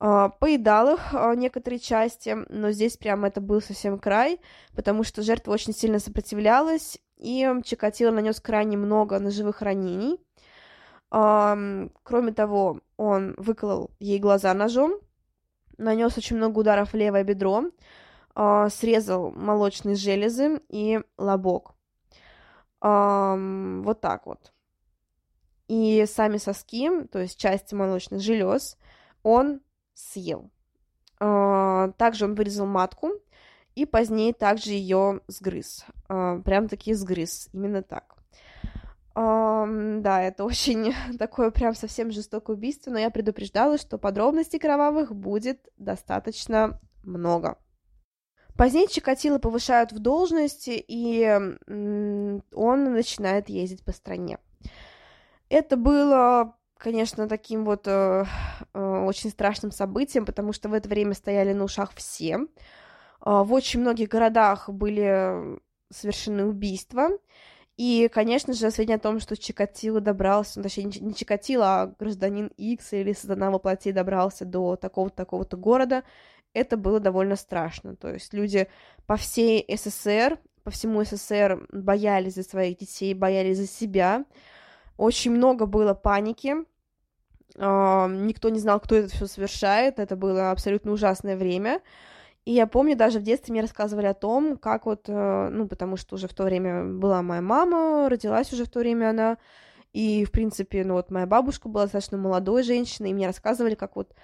а, поедал их некоторые части, но здесь прямо это был совсем край, потому что жертва очень сильно сопротивлялась, и Чикатило нанес крайне много ножевых ранений. Кроме того, он выколол ей глаза ножом, нанес очень много ударов в левое бедро, срезал молочные железы и лобок. Вот так вот. И сами соски, то есть части молочных желез, он съел. Э, также он вырезал матку и позднее также ее сгрыз. Э, прям таки сгрыз, именно так. Да, это очень такое прям совсем жестокое убийство, но я предупреждала, что подробностей кровавых будет достаточно много. Позднее Чикатило повышают в должности, и он начинает ездить по стране. Это было, конечно, таким вот э, э, очень страшным событием, потому что в это время стояли на ушах все. Э, в очень многих городах были совершены убийства, и, конечно же, сведения о том, что Чикатило добрался, ну, точнее, не Чикатило, а гражданин Икс или Сатана воплоти добрался до такого-то, такого-то города, это было довольно страшно. То есть люди по всей СССР, по всему СССР боялись за своих детей, боялись за себя. Очень много было паники, никто не знал, кто это все совершает, это было абсолютно ужасное время. И я помню, даже в детстве мне рассказывали о том, как вот, э, ну, потому что уже в то время была моя мама, родилась уже в то время она, и, в принципе, ну, вот моя бабушка была достаточно молодой женщиной, и мне рассказывали, как вот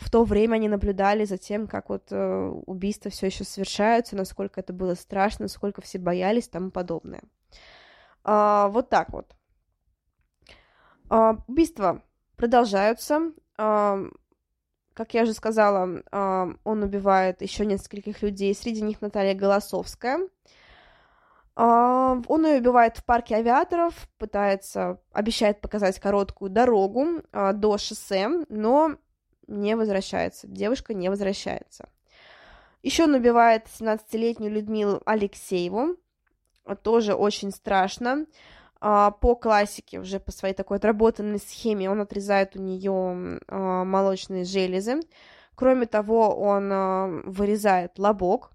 в то время они наблюдали за тем, как вот э, убийства все еще совершаются, насколько это было страшно, насколько все боялись тому подобное. А, вот так вот. А, убийства продолжаются. А, как я уже сказала, он убивает еще нескольких людей, среди них Наталья Голосовская. Он ее убивает в парке авиаторов, пытается, обещает показать короткую дорогу до шоссе, но не возвращается. Девушка не возвращается. Еще он убивает 17-летнюю Людмилу Алексееву. Тоже очень страшно. А, по классике, уже по своей такой отработанной схеме, он отрезает у нее а, молочные железы. Кроме того, он а, вырезает лобок,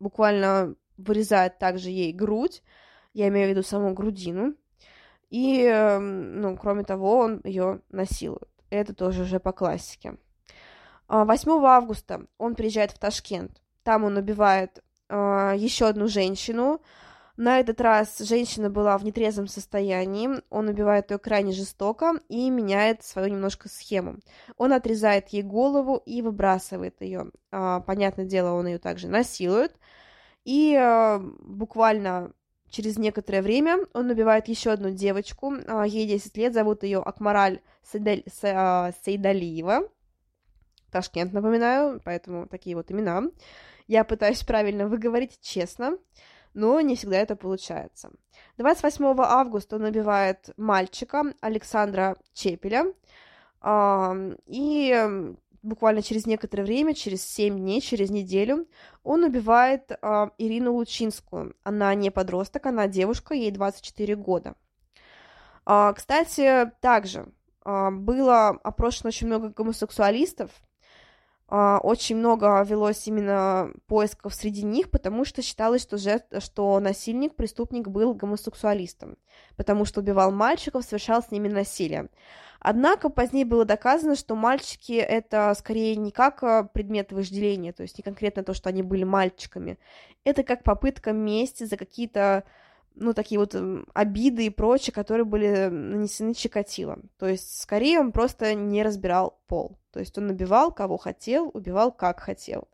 буквально вырезает также ей грудь, я имею в виду саму грудину, и, ну, кроме того, он ее насилует. Это тоже уже по классике. 8 августа он приезжает в Ташкент. Там он убивает еще одну женщину, на этот раз женщина была в нетрезвом состоянии, он убивает ее крайне жестоко и меняет свою немножко схему. Он отрезает ей голову и выбрасывает ее. А, понятное дело, он ее также насилует. И а, буквально через некоторое время он убивает еще одну девочку, а, ей 10 лет, зовут ее Акмараль Сейдалиева. Ташкент, напоминаю, поэтому такие вот имена. Я пытаюсь правильно выговорить, честно но не всегда это получается. 28 августа он убивает мальчика Александра Чепеля, и буквально через некоторое время, через 7 дней, через неделю, он убивает Ирину Лучинскую. Она не подросток, она девушка, ей 24 года. Кстати, также было опрошено очень много гомосексуалистов, очень много велось именно поисков среди них, потому что считалось, что, жертв, что насильник, преступник был гомосексуалистом, потому что убивал мальчиков, совершал с ними насилие. Однако позднее было доказано, что мальчики это скорее не как а, предмет вожделения, то есть не конкретно то, что они были мальчиками, это как попытка мести за какие-то ну, такие вот обиды и прочее, которые были нанесены Чикатило. То есть, скорее, он просто не разбирал пол. То есть, он набивал, кого хотел, убивал, как хотел.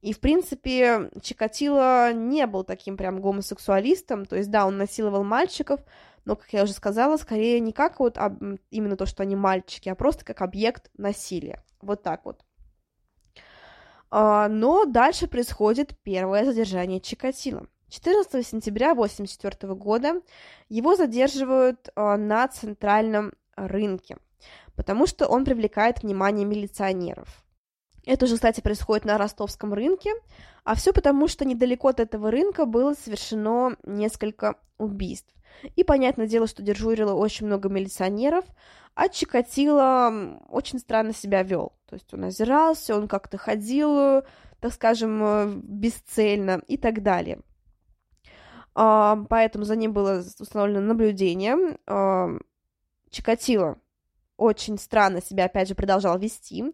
И, в принципе, Чикатило не был таким прям гомосексуалистом, то есть, да, он насиловал мальчиков, но, как я уже сказала, скорее не как вот об, именно то, что они мальчики, а просто как объект насилия. Вот так вот. А, но дальше происходит первое задержание Чикатило. 14 сентября 1984 года его задерживают э, на центральном рынке, потому что он привлекает внимание милиционеров. Это уже, кстати, происходит на ростовском рынке, а все потому, что недалеко от этого рынка было совершено несколько убийств. И понятное дело, что дежурило очень много милиционеров, а Чикатило очень странно себя вел. То есть он озирался, он как-то ходил, так скажем, бесцельно и так далее. Поэтому за ним было установлено наблюдение. Чикатило очень странно себя, опять же, продолжал вести.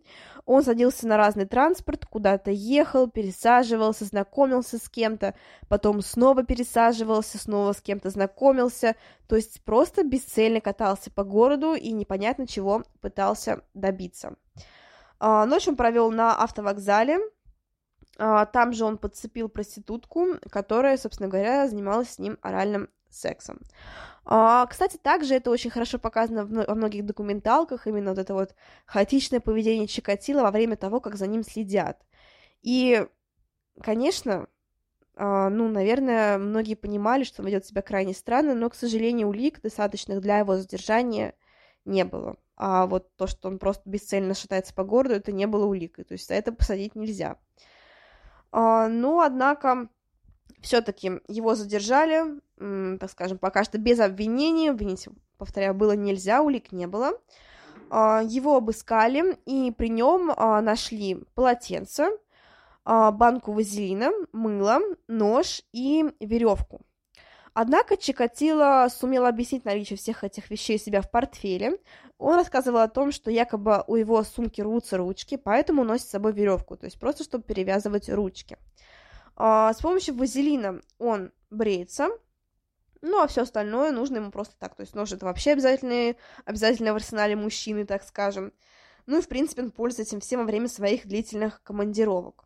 Он садился на разный транспорт, куда-то ехал, пересаживался, знакомился с кем-то, потом снова пересаживался, снова с кем-то знакомился, то есть просто бесцельно катался по городу и непонятно чего пытался добиться. А, ночь он провел на автовокзале, там же он подцепил проститутку, которая, собственно говоря, занималась с ним оральным сексом. А, кстати, также это очень хорошо показано во многих документалках, именно вот это вот хаотичное поведение Чикатила во время того, как за ним следят. И, конечно, а, ну, наверное, многие понимали, что он ведет себя крайне странно, но, к сожалению, улик, достаточных для его задержания, не было. А вот то, что он просто бесцельно шатается по городу, это не было уликой. То есть за это посадить нельзя. А, ну, однако, все-таки его задержали, так скажем, пока что без обвинения, обвинить, повторяю, было нельзя, улик не было. А, его обыскали, и при нем а, нашли полотенце, а, банку вазелина, мыло, нож и веревку. Однако Чикатило сумел объяснить наличие всех этих вещей себя в портфеле. Он рассказывал о том, что якобы у его сумки рвутся ручки, поэтому носит с собой веревку, то есть просто чтобы перевязывать ручки. А, с помощью вазелина он бреется, ну, а все остальное нужно ему просто так. То есть нож это вообще обязательно, обязательно в арсенале мужчины, так скажем. Ну и, в принципе, он пользуется этим всем во время своих длительных командировок.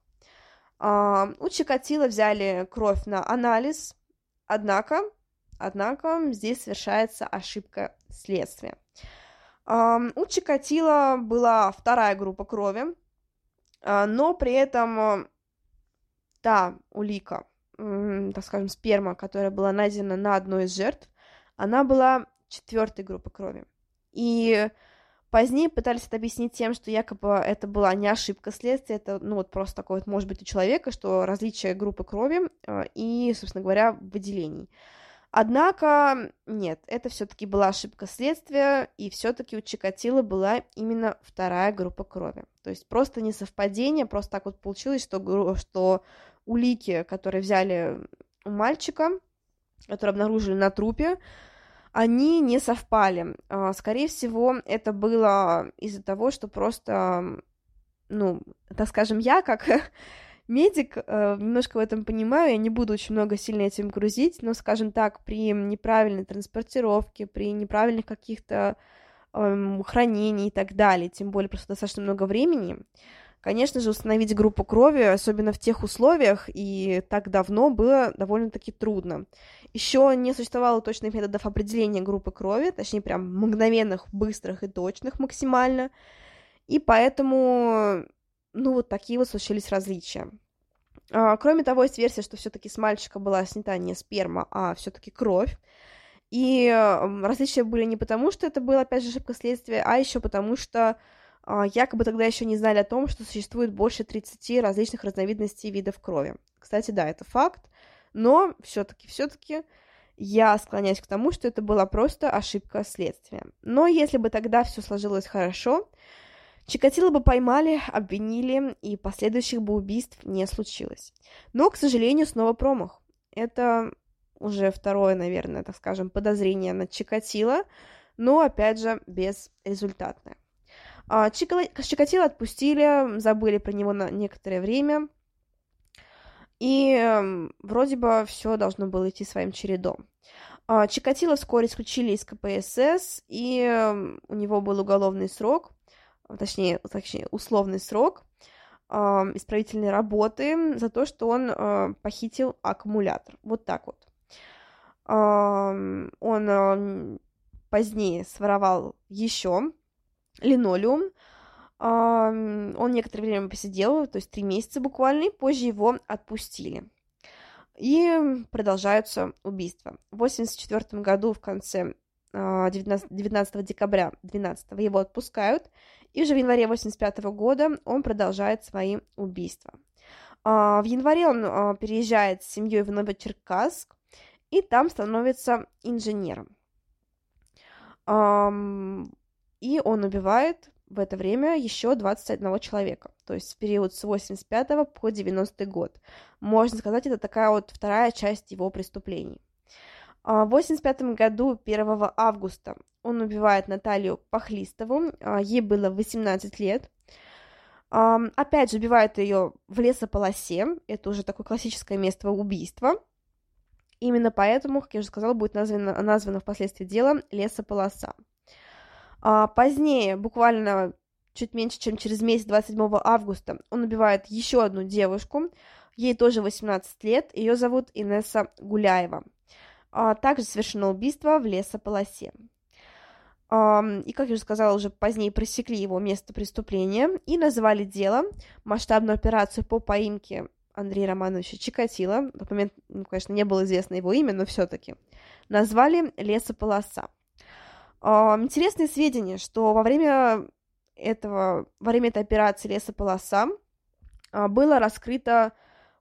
А, у Чикатила взяли кровь на анализ, однако, однако здесь совершается ошибка следствия. У Чикатила была вторая группа крови, а, но при этом та улика, так скажем, сперма, которая была найдена на одной из жертв, она была четвертой группы крови. И позднее пытались это объяснить тем, что якобы это была не ошибка следствия, это, ну, вот просто такое вот может быть у человека, что различие группы крови э, и, собственно говоря, выделений. Однако, нет, это все-таки была ошибка следствия, и все-таки у Чикатила была именно вторая группа крови. То есть просто не совпадение, просто так вот получилось, что, что улики, которые взяли у мальчика, которые обнаружили на трупе, они не совпали. А, скорее всего, это было из-за того, что просто, ну, так скажем, я как медик э, немножко в этом понимаю, я не буду очень много сильно этим грузить, но, скажем так, при неправильной транспортировке, при неправильных каких-то эм, хранении и так далее, тем более просто достаточно много времени, Конечно же, установить группу крови, особенно в тех условиях, и так давно было довольно-таки трудно. Еще не существовало точных методов определения группы крови, точнее, прям мгновенных, быстрых и точных максимально. И поэтому, ну, вот такие вот случились различия. А, кроме того, есть версия, что все-таки с мальчика была снята не сперма, а все-таки кровь. И различия были не потому, что это было, опять же, ошибка следствия, а еще потому, что якобы тогда еще не знали о том, что существует больше 30 различных разновидностей видов крови. Кстати, да, это факт, но все-таки, все-таки я склоняюсь к тому, что это была просто ошибка следствия. Но если бы тогда все сложилось хорошо, Чикатило бы поймали, обвинили, и последующих бы убийств не случилось. Но, к сожалению, снова промах. Это уже второе, наверное, так скажем, подозрение на Чикатило, но, опять же, безрезультатное. А, Чикатило отпустили, забыли про него на некоторое время, и вроде бы все должно было идти своим чередом. А, Чикатило вскоре исключили из КПСС, и у него был уголовный срок, точнее, точнее условный срок исправительной работы за то, что он похитил аккумулятор. Вот так вот. Он позднее своровал еще линолеум. Он некоторое время посидел, то есть три месяца буквально, и позже его отпустили. И продолжаются убийства. В 1984 году в конце 19, а, 19 декабря 12 его отпускают, И уже в январе 85 года он продолжает свои убийства. В январе он переезжает с семьей в Новочеркасск, и там становится инженером. И он убивает в это время еще 21 человека, то есть в период с 85 по 90 год. Можно сказать, это такая вот вторая часть его преступлений. А, в 85 году, 1 августа, он убивает Наталью Пахлистову, а, ей было 18 лет. Опять же, убивает ее в лесополосе, это уже такое классическое место убийства. Именно поэтому, как я уже сказала, будет названо, названо впоследствии дело лесополоса. А позднее, буквально чуть меньше, чем через месяц, 27 августа, он убивает еще одну девушку, ей тоже 18 лет, ее зовут Инесса Гуляева. А также совершено убийство в лесополосе. И, как я уже сказала, уже позднее просекли его место преступления и назвали дело масштабную операцию по поимке Андрея Романовича Чикатило. На момент, ну, конечно, не было известно его имя, но все-таки. Назвали лесополоса. Интересные сведения, что во время этого, во время этой операции лесополоса а, было раскрыто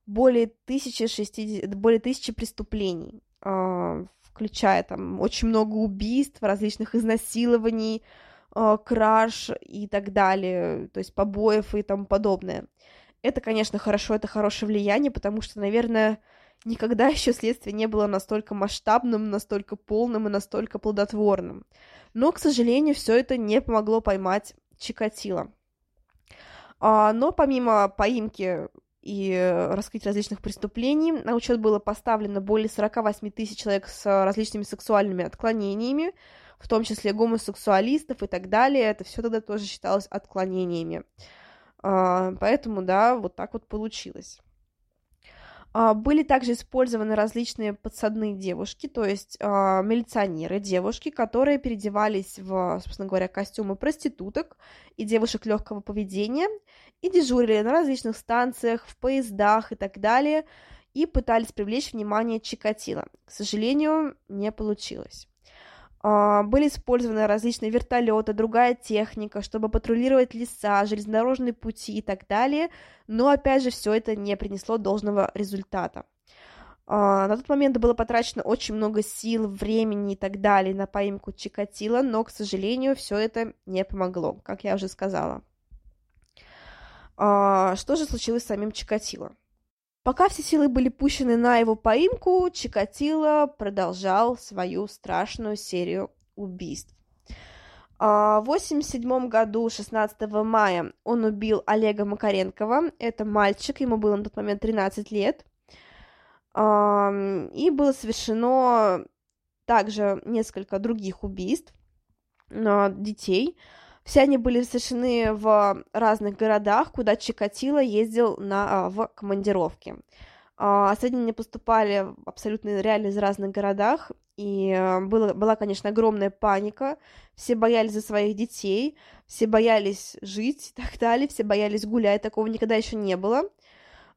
более 1060, более тысячи преступлений, а, включая там очень много убийств, различных изнасилований, а, краж и так далее, то есть побоев и тому подобное. Это, конечно, хорошо, это хорошее влияние, потому что, наверное, никогда еще следствие не было настолько масштабным, настолько полным и настолько плодотворным. Но, к сожалению, все это не помогло поймать Чикатило. А, но помимо поимки и раскрытия различных преступлений, на учет было поставлено более 48 тысяч человек с различными сексуальными отклонениями, в том числе гомосексуалистов и так далее. Это все тогда тоже считалось отклонениями. А, поэтому, да, вот так вот получилось. А, были также использованы различные подсадные девушки, то есть э, милиционеры, девушки, которые переодевались в, собственно говоря, костюмы проституток и девушек легкого поведения и дежурили на различных станциях, в поездах и так далее, и пытались привлечь внимание Чикатило. К сожалению, не получилось. А, были использованы различные вертолеты, другая техника, чтобы патрулировать леса, железнодорожные пути и так далее, но, опять же, все это не принесло должного результата. А, на тот момент было потрачено очень много сил, времени и так далее на поимку Чикатила, но, к сожалению, все это не помогло, как я уже сказала. А, что же случилось с самим Чикатило? Пока все силы были пущены на его поимку, Чикатило продолжал свою страшную серию убийств. А, в 1987 году, 16 мая, он убил Олега Макаренкова. Это мальчик, ему было на тот момент 13 лет. И было совершено также несколько других убийств детей. Все они были совершены в разных городах, куда Чикатило ездил на, а, в командировки. А, сведения поступали абсолютно реально из разных городах, и а, было, была, конечно, огромная паника. Все боялись за своих детей, все боялись жить и так далее, все боялись гулять, такого никогда еще не было.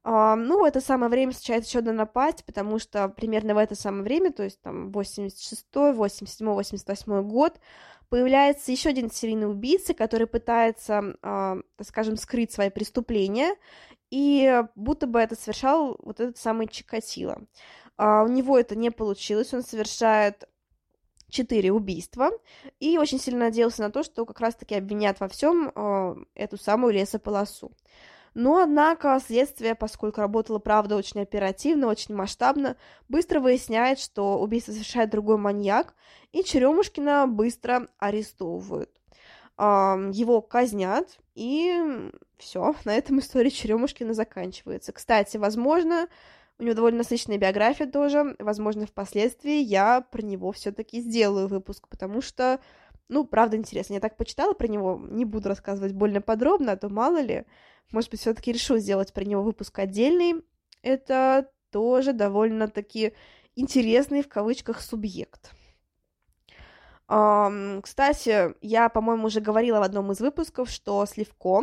Ну, в это самое время случается еще одна напасть, потому что примерно в это самое время, то есть там 86 87 88 год, появляется еще один серийный убийца, который пытается, э, так скажем, скрыть свои преступления, и будто бы это совершал вот этот самый Чикатило. Э, у него это не получилось, он совершает четыре убийства, и очень сильно надеялся на то, что как раз-таки обвинят во всем эту самую лесополосу. Но, однако, следствие, поскольку работало, правда, очень оперативно, очень масштабно, быстро выясняет, что убийство совершает другой маньяк, и Черемушкина быстро арестовывают. Его казнят, и все, на этом история Черемушкина заканчивается. Кстати, возможно, у него довольно насыщенная биография тоже, возможно, впоследствии я про него все-таки сделаю выпуск, потому что, ну, правда, интересно. Я так почитала про него, не буду рассказывать больно подробно, а то мало ли, может быть, все-таки решу сделать про него выпуск отдельный. Это тоже довольно-таки интересный в кавычках субъект. Кстати, я, по-моему, уже говорила в одном из выпусков, что Сливко,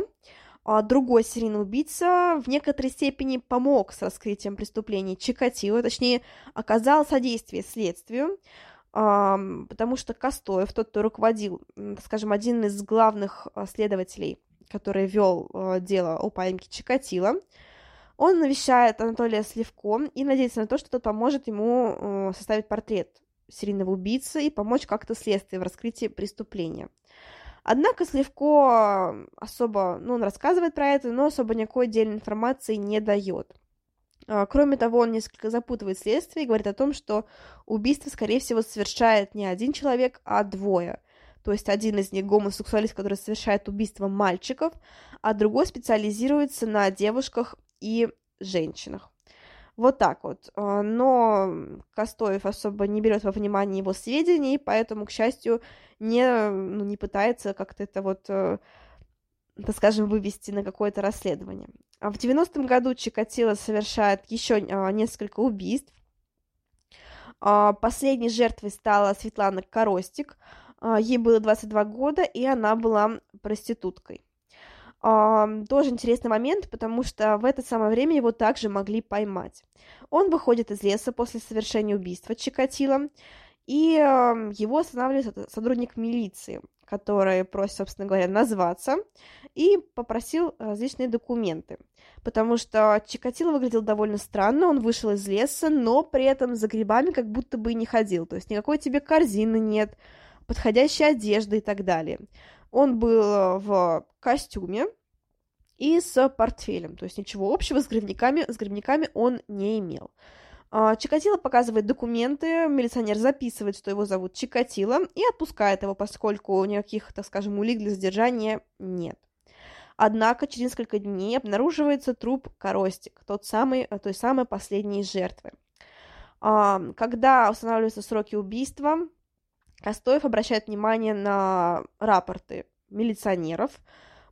а, другой серийный убийца, в некоторой степени помог с раскрытием преступлений Чикатило, точнее, оказал содействие следствию, потому что Костоев, тот, кто руководил, скажем, один из главных следователей, который вел дело о поимке Чикатила, он навещает Анатолия Сливко и надеется на то, что тот поможет ему составить портрет серийного убийцы и помочь как-то следствию в раскрытии преступления. Однако Сливко особо, ну, он рассказывает про это, но особо никакой отдельной информации не дает. А, кроме того, он несколько запутывает следствие и говорит о том, что убийство, скорее всего, совершает не один человек, а двое. То есть один из них гомосексуалист, который совершает убийство мальчиков, а другой специализируется на девушках и женщинах. Вот так вот. А, но Костоев особо не берет во внимание его сведений, поэтому, к счастью, не, ну, не пытается как-то это вот, э, так скажем, вывести на какое-то расследование. А в 90-м году Чикатило совершает еще а, несколько убийств. Последней жертвой стала Светлана Коростик. А, ей было 22 года, и она была проституткой. Тоже интересный момент, потому что в это самое время его также могли поймать. Он выходит из леса после совершения убийства Чикатило, и его останавливает сотрудник милиции который просит, собственно говоря, назваться, и попросил различные документы. Потому что Чикатило выглядел довольно странно, он вышел из леса, но при этом за грибами как будто бы и не ходил. То есть никакой тебе корзины нет, подходящей одежды и так далее. Он был в костюме и с портфелем, то есть ничего общего с грибниками, с грибниками он не имел. А, Чикатило показывает документы, милиционер записывает, что его зовут Чикатило, и отпускает его, поскольку никаких, так скажем, улик для задержания нет. Однако через несколько дней обнаруживается труп Коростик, тот самый, той самой последней жертвы. А, когда устанавливаются сроки убийства, Костоев обращает внимание на рапорты милиционеров,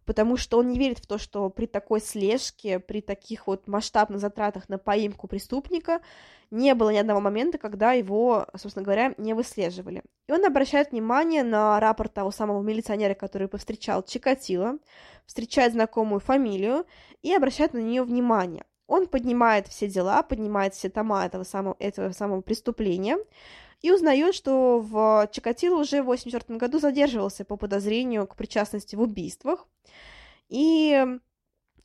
потому что он не верит в то, что при такой слежке, при таких вот масштабных затратах на поимку преступника не было ни одного момента, когда его, собственно говоря, не выслеживали. И он обращает внимание на рапорт того самого милиционера, который повстречал Чикатило, встречает знакомую фамилию и обращает на нее внимание. Он поднимает все дела, поднимает все тома этого самого, этого самого преступления, и узнает, что в Чикатило уже в 1984 году задерживался по подозрению к причастности в убийствах, и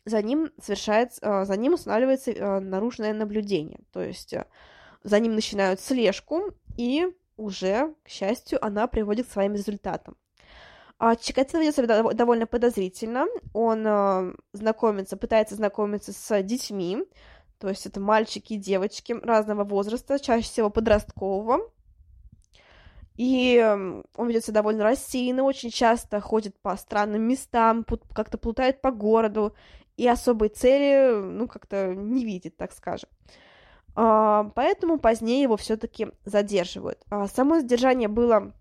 за ним совершает, э, за ним устанавливается э, наружное наблюдение, то есть э, за ним начинают слежку, и уже, к счастью, она приводит к своим результатам. А Чикатило ведет себя довольно подозрительно, он знакомится, пытается знакомиться с детьми, то есть это мальчики и девочки разного возраста, чаще всего подросткового, и он ведет себя довольно рассеянно, очень часто ходит по странным местам, как-то плутает по городу, и особой цели, ну, как-то не видит, так скажем. А, поэтому позднее его все-таки задерживают. А, само задержание было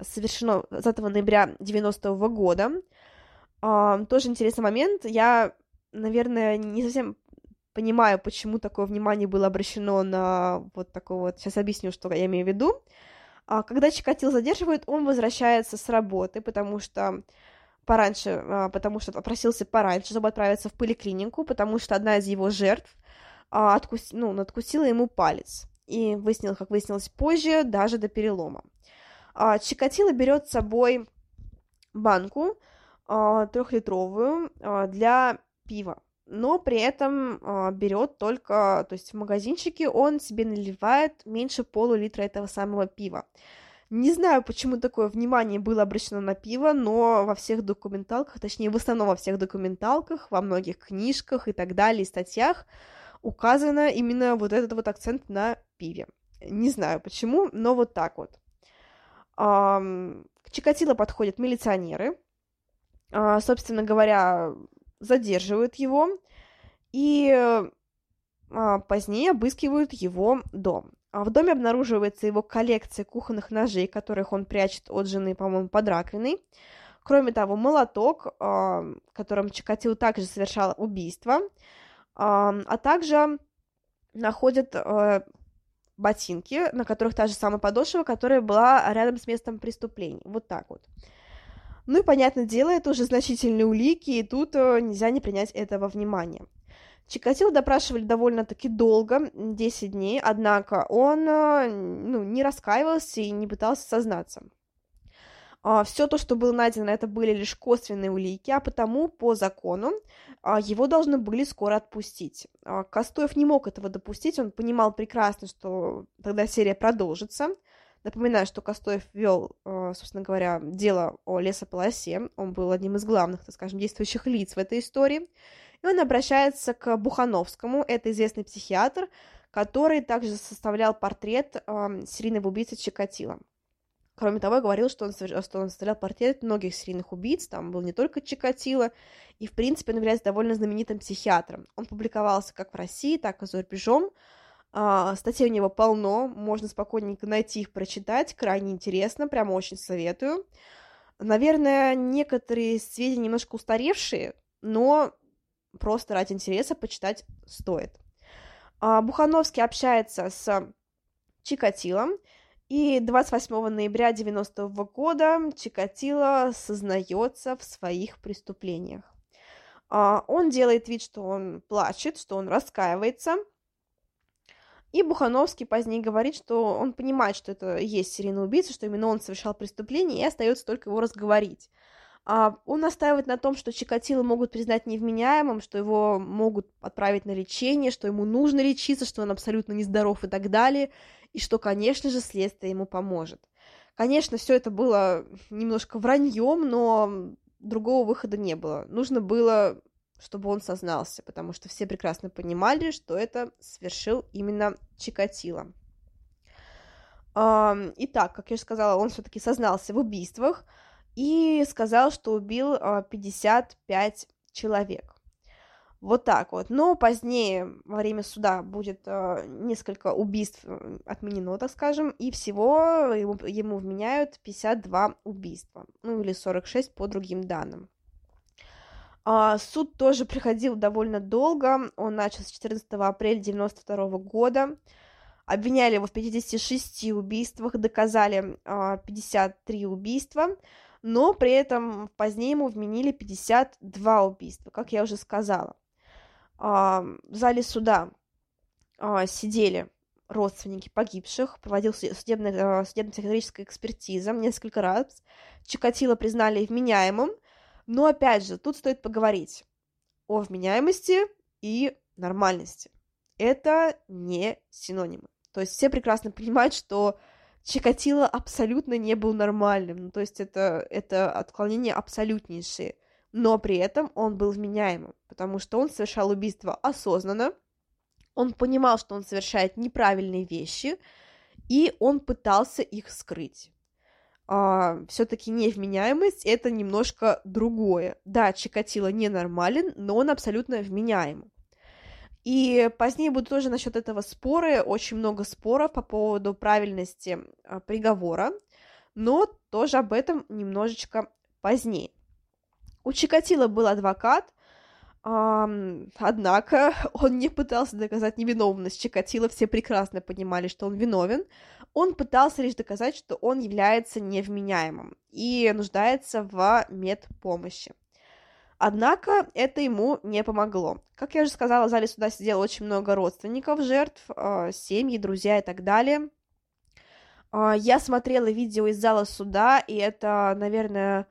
совершено 20 ноября 90 -го года. А, тоже интересный момент. Я, наверное, не совсем понимаю, почему такое внимание было обращено на вот такое вот... Сейчас объясню, что я имею в виду. А, когда Чикатил задерживают, он возвращается с работы, потому что пораньше, а, потому что попросился пораньше, чтобы отправиться в поликлинику, потому что одна из его жертв а, откус... ну, надкусила ему палец. И выяснилось, как выяснилось позже, даже до перелома. Чикатило берет с собой банку трехлитровую для пива но при этом э, берет только, то есть в магазинчике он себе наливает меньше полулитра этого самого пива. Не знаю, почему такое внимание было обращено на пиво, но во всех документалках, точнее, в основном во всех документалках, во многих книжках и так далее, статьях указано именно вот этот вот акцент на пиве. Не знаю почему, но вот так вот. К Чикатило подходят милиционеры, а, собственно говоря, задерживают его и а, позднее обыскивают его дом. А в доме обнаруживается его коллекция кухонных ножей, которых он прячет от жены, по-моему, под раковиной. Кроме того, молоток, а, которым Чикатило также совершал убийство, а, а также находят а, ботинки, на которых та же самая подошва, которая была рядом с местом преступления. Вот так вот. Ну и, понятное дело, это уже значительные улики, и тут э, нельзя не принять этого внимания. Чикатило допрашивали довольно-таки долго, 10 дней, однако он э, ну, не раскаивался и не пытался сознаться. А, Все то, что было найдено, это были лишь косвенные улики, а потому по закону а, его должны были скоро отпустить. А, Костоев не мог этого допустить, он понимал прекрасно, что тогда серия продолжится. Напоминаю, что Костоев вел, собственно говоря, дело о лесополосе, он был одним из главных, так скажем, действующих лиц в этой истории. И он обращается к Бухановскому, это известный психиатр, который также составлял портрет серийного убийцы Чикатила. Кроме того, говорил, что он, что он составлял портрет многих серийных убийц, там был не только Чикатило, и, в принципе, он является довольно знаменитым психиатром. Он публиковался как в России, так и за рубежом. А, статей у него полно, можно спокойненько найти их, прочитать, крайне интересно, прямо очень советую. Наверное, некоторые сведения немножко устаревшие, но просто ради интереса почитать стоит. А, Бухановский общается с Чикатилом, и 28 ноября 90 -го года Чикатило сознается в своих преступлениях. А, он делает вид, что он плачет, что он раскаивается. И Бухановский позднее говорит, что он понимает, что это есть серийный убийца, что именно он совершал преступление, и остается только его разговорить. А, он настаивает на том, что Чикатило могут признать невменяемым, что его могут отправить на лечение, что ему нужно лечиться, что он абсолютно нездоров и так далее и что, конечно же, следствие ему поможет. Конечно, все это было немножко враньем, но другого выхода не было. Нужно было, чтобы он сознался, потому что все прекрасно понимали, что это совершил именно Чикатило. Итак, как я уже сказала, он все-таки сознался в убийствах и сказал, что убил 55 а, человек. Вот так вот. Но позднее, во время суда, будет э, несколько убийств отменено, так скажем, и всего ему, ему вменяют 52 убийства, ну или 46 по другим данным. А, суд тоже приходил довольно долго, он начал с 14 апреля 1992 года, обвиняли его в 56 убийствах, доказали а, 53 убийства, но при этом позднее ему вменили 52 убийства, как я уже сказала. В зале суда а, сидели родственники погибших, проводил а, судебно-психиатрическая экспертиза несколько раз, Чикатило признали вменяемым, но, опять же, тут стоит поговорить о вменяемости и нормальности. Это не синонимы. То есть все прекрасно понимают, что Чикатило абсолютно не был нормальным, ну, то есть это, это отклонение абсолютнейшее но при этом он был вменяемым, потому что он совершал убийство осознанно, он понимал, что он совершает неправильные вещи, и он пытался их скрыть. А, все-таки невменяемость это немножко другое. Да, Чикатило ненормален, но он абсолютно вменяем. И позднее будут тоже насчет этого споры, очень много споров по поводу правильности а, приговора, но тоже об этом немножечко позднее. У Чикатило был адвокат, однако он не пытался доказать невиновность Чикатило, все прекрасно понимали, что он виновен. Он пытался лишь доказать, что он является невменяемым и нуждается в медпомощи. Однако это ему не помогло. Как я уже сказала, в зале суда сидело очень много родственников жертв, а, семьи, друзья и так далее. А, я смотрела видео из зала суда, и это, наверное,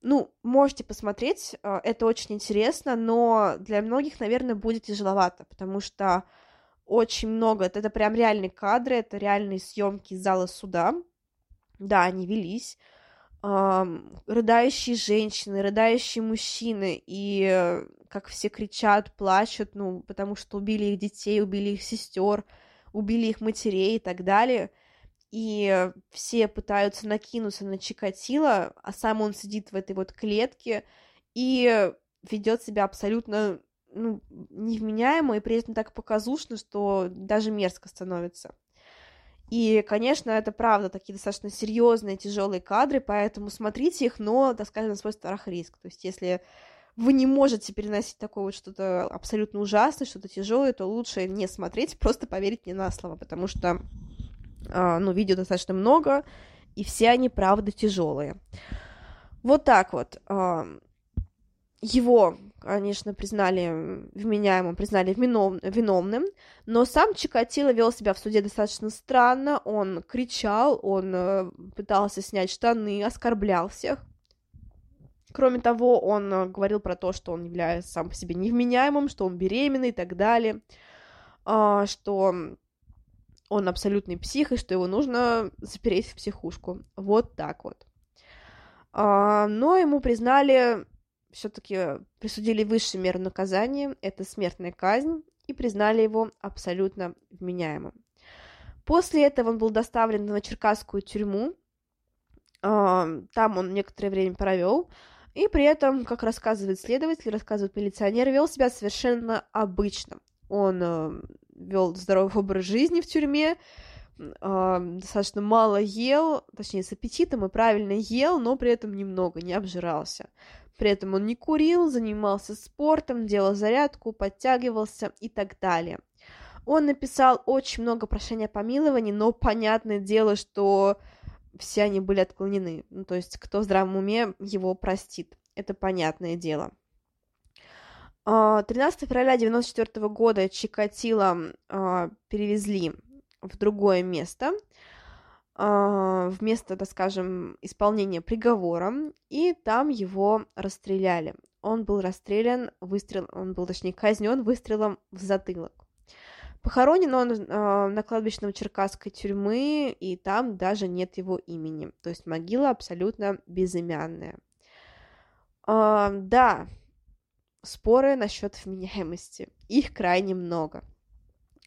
ну, можете посмотреть, а, это очень интересно, но для многих, наверное, будет тяжеловато, потому что очень много, это прям реальные кадры, это реальные съемки из зала суда, да, они велись, рыдающие женщины, рыдающие мужчины, и как все кричат, плачут, ну, потому что убили их детей, убили их сестер, убили их матерей и так далее — и все пытаются накинуться на Чикатило, а сам он сидит в этой вот клетке и ведет себя абсолютно ну, невменяемо и при этом так показушно, что даже мерзко становится. И, конечно, это правда такие достаточно серьезные, тяжелые кадры, поэтому смотрите их, но, так скажем, на свой страх и риск. То есть, если вы не можете переносить такое вот что-то абсолютно ужасное, что-то тяжелое, то лучше не смотреть, просто поверить мне на слово, потому что ну, видео достаточно много, и все они, правда, тяжелые. Вот так вот. А, его конечно, признали вменяемым, признали виновным, виновным, но сам Чикатило вел себя в суде достаточно странно, он кричал, он э, пытался снять штаны, оскорблял всех. Кроме того, он э, говорил про то, что он является сам по себе невменяемым, что он беременный и так далее, а, что он абсолютный псих, и что его нужно запереть в психушку. Вот так вот. А, но ему признали, все-таки присудили высшую меру наказания, это смертная казнь, и признали его абсолютно вменяемым. После этого он был доставлен в Новочеркасскую тюрьму, а, там он некоторое время провел, и при этом, как рассказывает следователь, рассказывает милиционер, вел себя совершенно обычно. Он э, вел здоровый образ жизни в тюрьме, достаточно мало ел, точнее, с аппетитом и правильно ел, но при этом немного, не обжирался. При этом он не курил, занимался спортом, делал зарядку, подтягивался и так далее. Он написал очень много прошений о помиловании, но понятное дело, что все они были отклонены. Ну, то есть, кто в здравом уме его простит. Это понятное дело. 13 а, февраля 1994 года Чикатило а, перевезли в другое место, а, в место, так скажем, исполнения приговора, и там его расстреляли. Он был расстрелян, выстрел, он был, точнее, казнен выстрелом в затылок. Похоронен он на кладбище Черкасской тюрьмы, и там даже нет его имени. То есть могила абсолютно безымянная. Да, споры насчет вменяемости. Их крайне много.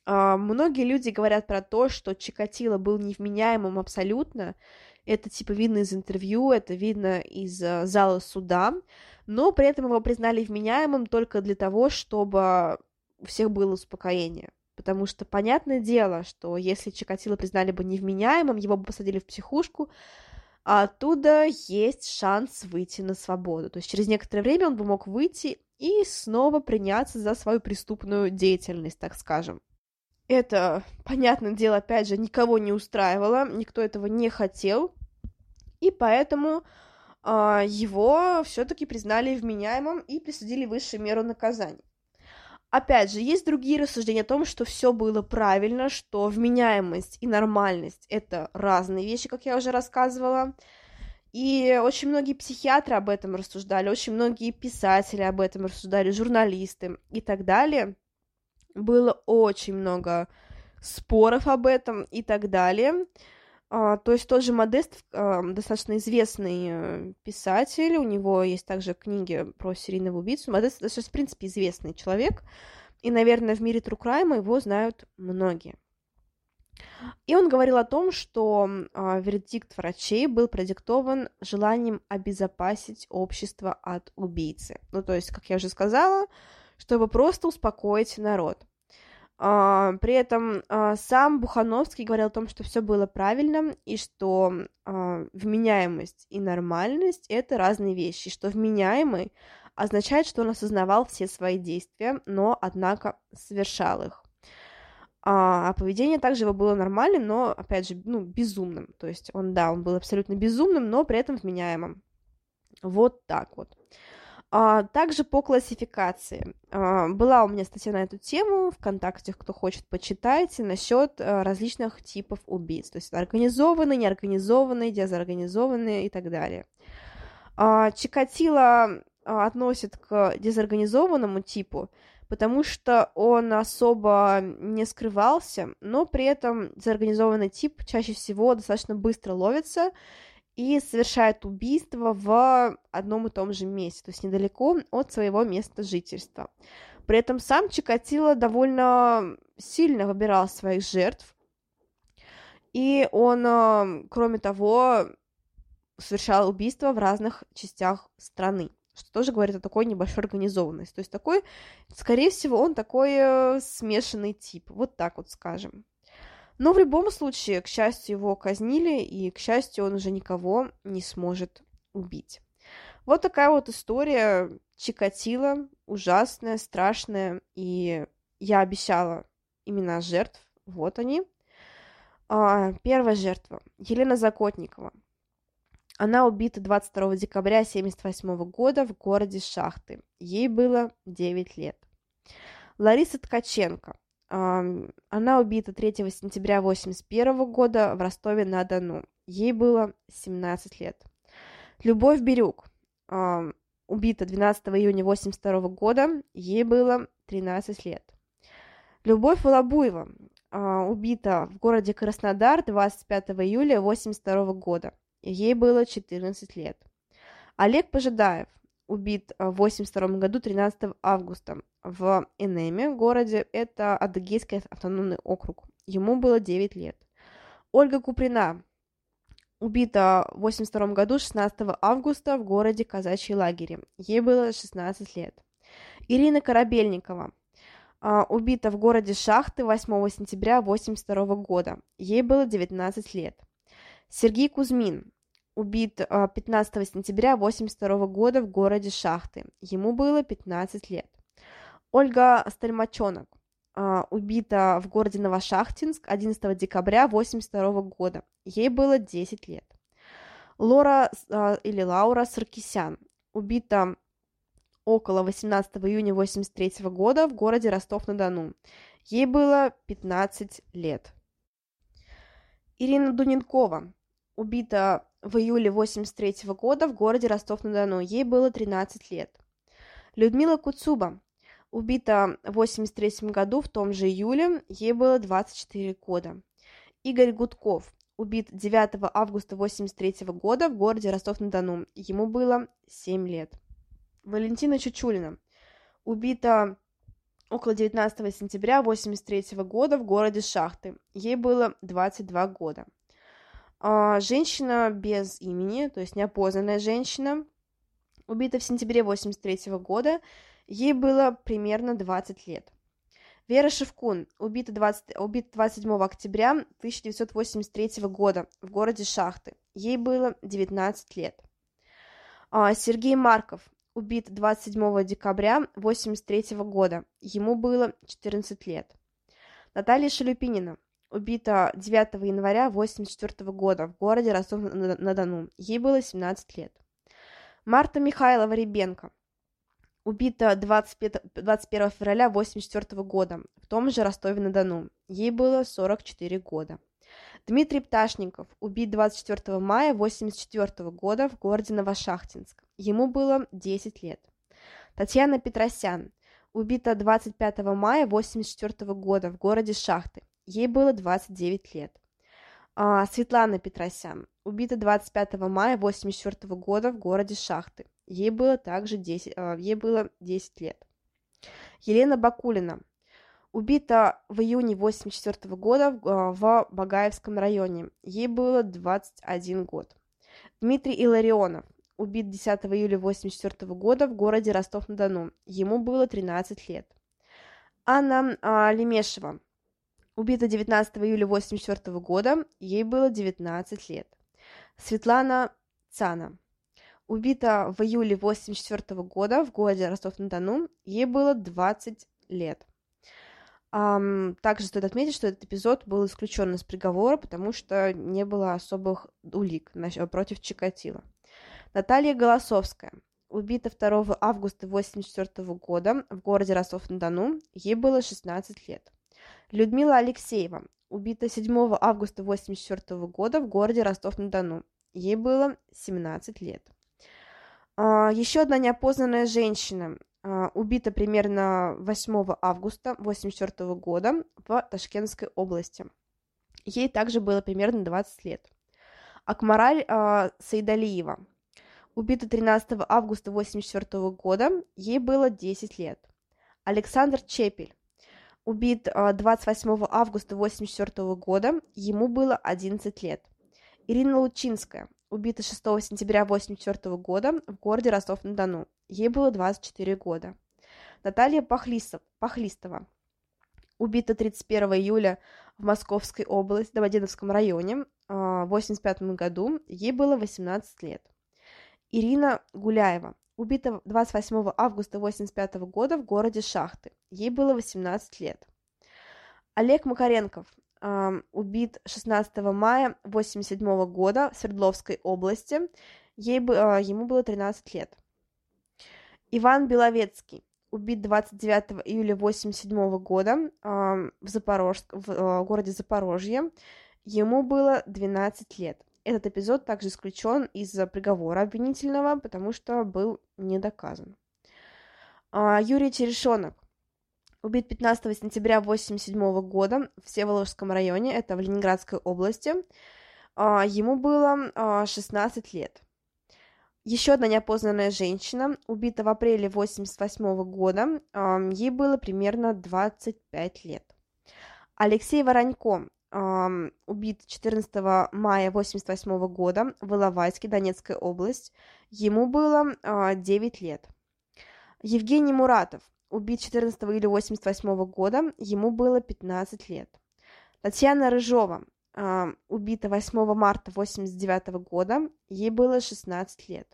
Э, многие люди говорят про то, что Чикатило был невменяемым абсолютно. Это типа видно из интервью, это видно из э, зала суда, но при этом его признали вменяемым только для того, чтобы у всех было успокоение потому что понятное дело, что если Чикатило признали бы невменяемым, его бы посадили в психушку, а оттуда есть шанс выйти на свободу. То есть через некоторое время он бы мог выйти и снова приняться за свою преступную деятельность, так скажем. Это, понятное дело, опять же, никого не устраивало, никто этого не хотел, и поэтому э, его все-таки признали вменяемым и присудили высшую меру наказания. Опять же, есть другие рассуждения о том, что все было правильно, что вменяемость и нормальность это разные вещи, как я уже рассказывала. И очень многие психиатры об этом рассуждали, очень многие писатели об этом рассуждали, журналисты и так далее. Было очень много споров об этом и так далее. А, то есть тот же Модест, а, достаточно известный э, писатель, у него есть также книги про серийного убийцу. Модест, это, в принципе, известный человек, и, наверное, в мире Crime его знают многие. И он говорил о том, что э, вердикт врачей был продиктован желанием обезопасить общество от убийцы. Ну, то есть, как я уже сказала, чтобы просто успокоить народ. А, при этом а, сам Бухановский говорил о том, что все было правильно, и что а, вменяемость и нормальность — это разные вещи, что вменяемый означает, что он осознавал все свои действия, но, однако, совершал их. А, поведение также его было нормальным, но, опять же, ну, безумным. То есть он, да, он был абсолютно безумным, но при этом вменяемым. Вот так вот. А, также по классификации. А, была у меня статья на эту тему ВКонтакте, кто хочет, почитайте, насчет а, различных типов убийств. То есть организованные, неорганизованные, дезорганизованные и так далее. Чикатило относит к дезорганизованному типу, потому что он особо не скрывался, но при этом дезорганизованный тип чаще всего достаточно быстро ловится, и совершает убийство в одном и том же месте, то есть недалеко от своего места жительства. При этом сам Чикатило довольно сильно выбирал своих жертв, и он, э, кроме того, совершал убийства в разных частях страны, что тоже говорит о такой небольшой организованности. То есть такой, скорее всего, он такой э, смешанный тип, вот так вот скажем. Но в любом случае, к счастью, его казнили, и, к счастью, он уже никого не сможет убить. Вот такая вот история Чикатила, ужасная, страшная, и я обещала имена жертв, вот они. А, первая жертва, Елена Закотникова. Она убита 22 декабря 1978 года в городе Шахты. Ей было 9 лет. Лариса Ткаченко. Она убита 3 сентября 1981 года в Ростове-на-Дону. Ей было 17 лет. Любовь Бирюк. Убита 12 июня 1982 года. Ей было 13 лет. Любовь Волобуева. Убита в городе Краснодар 25 июля 1982 года. Ей было 14 лет. Олег Пожидаев убит в 1982 году 13 августа в Энеме, городе, это Адыгейский автономный округ. Ему было 9 лет. Ольга Куприна убита в 1982 году 16 августа в городе Казачьи лагере. Ей было 16 лет. Ирина Корабельникова а, убита в городе Шахты 8 сентября 1982 года. Ей было 19 лет. Сергей Кузьмин убит 15 а, сентября 1982 года в городе Шахты. Ему было 15 лет. Ольга Стальмачонок а, убита в городе Новошахтинск 11 декабря 1982 года. Ей было 10 лет. Лора а, или Лаура Саркисян убита около 18 июня 1983 года в городе Ростов-на-Дону. Ей было 15 лет. Ирина Дуненкова убита в июле 1983 года в городе Ростов-на-Дону. Ей было 13 лет. Людмила Куцуба убита в 1983 году в том же июле. Ей было 24 года. Игорь Гудков убит 9 августа 1983 года в городе Ростов-на-Дону. Ему было 7 лет. Валентина Чучулина убита около 19 сентября 1983 года в городе Шахты. Ей было 22 года. А, женщина без имени, то есть неопознанная женщина, убита в сентябре 1983 года. Ей было примерно 20 лет. Вера Шевкун убита, 20, убита 27 октября 1983 года в городе Шахты. Ей было 19 лет. А, Сергей Марков убит 27 декабря 1983 года. Ему было 14 лет. Наталья Шелюпинина убита 9 января 1984 года в городе Ростов-на-Дону. Ей было 17 лет. Марта Михайлова Ребенко убита 25, 21 февраля 1984 года в том же Ростове-на-Дону. Ей было 44 года. Дмитрий Пташников убит 24 мая 1984 года в городе Новошахтинск. Ему было 10 лет. Татьяна Петросян убита 25 мая 1984 года в городе Шахты. Ей было 29 лет. А, Светлана Петросян убита 25 мая 1984 года в городе Шахты. Ей было также 10, а, ей было 10 лет. Елена Бакулина убита в июне 1984 года в, а, в Багаевском районе. Ей было 21 год. Дмитрий Иларионов убит 10 июля 1984 года в городе Ростов-на-Дону. Ему было 13 лет. Анна а, Лемешева убита 19 июля 1984 года. Ей было 19 лет. Светлана Цана убита в июле 1984 года в городе Ростов-на-Дону. Ей было 20 лет. Также стоит отметить, что этот эпизод был исключен из приговора, потому что не было особых улик против Чикатила. Наталья Голосовская убита 2 августа 1984 года в городе Ростов-на-Дону. Ей было 16 лет. Людмила Алексеева убита 7 августа 1984 года в городе Ростов-на-Дону. Ей было 17 лет. А, Еще одна неопознанная женщина а, убита примерно 8 августа 1984 года в Ташкентской области. Ей также было примерно 20 лет. Акмараль э, Сайдалиева убита 13 августа 1984 года, ей было 10 лет. Александр Чепель убит э, 28 августа 1984 года, ему было 11 лет. Ирина Лучинская убита 6 сентября 1984 года в городе Ростов-на-Дону. Ей было 24 года. Наталья Пахлистов, Пахлистова убита 31 июля в Московской области, в Домодедовском районе, а, в 1985 году. Ей было 18 лет. Ирина Гуляева убита 28 августа 1985 года в городе Шахты. Ей было 18 лет. Олег Макаренков э, убит 16 мая 1987 года в Свердловской области. Ей, э, ему было 13 лет. Иван Беловецкий убит 29 июля 1987 года э, в, Запорожск, в э, городе Запорожье. Ему было 12 лет. Этот эпизод также исключен из приговора обвинительного, потому что был не доказан. Э, Юрий Черешонок убит 15 сентября 1987 года в Всеволожском районе, это в Ленинградской области. Э, ему было 16 лет. Еще одна неопознанная женщина, убита в апреле 1988 года, ей было примерно 25 лет. Алексей Воронько, убит 14 мая 1988 года в Иловайске, Донецкая область, ему было 9 лет. Евгений Муратов, убит 14 июля 1988 года, ему было 15 лет. Татьяна Рыжова, э, убита 8 марта 1989 года, ей было 16 лет.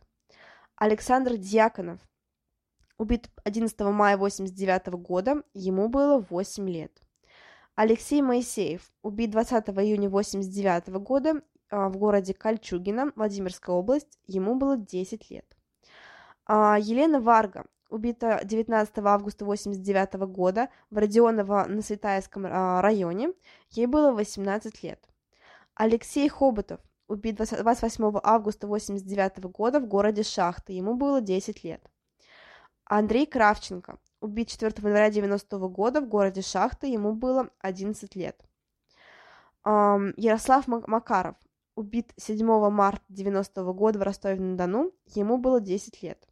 Александр Дьяконов, убит 11 мая 1989 года, ему было 8 лет. Алексей Моисеев, убит 20 июня 1989 года э, в городе Кольчугино, Владимирская область, ему было 10 лет. А, Елена Варга, убита 19 августа 1989 года в Родионово на Светаевском а, районе. Ей было 18 лет. Алексей Хоботов убит 28 августа 1989 года в городе Шахты. Ему было 10 лет. Андрей Кравченко убит 4 января 1990 года в городе Шахты. Ему было 11 лет. Ярослав Макаров убит 7 марта 1990 года в Ростове-на-Дону. Ему было 10 лет.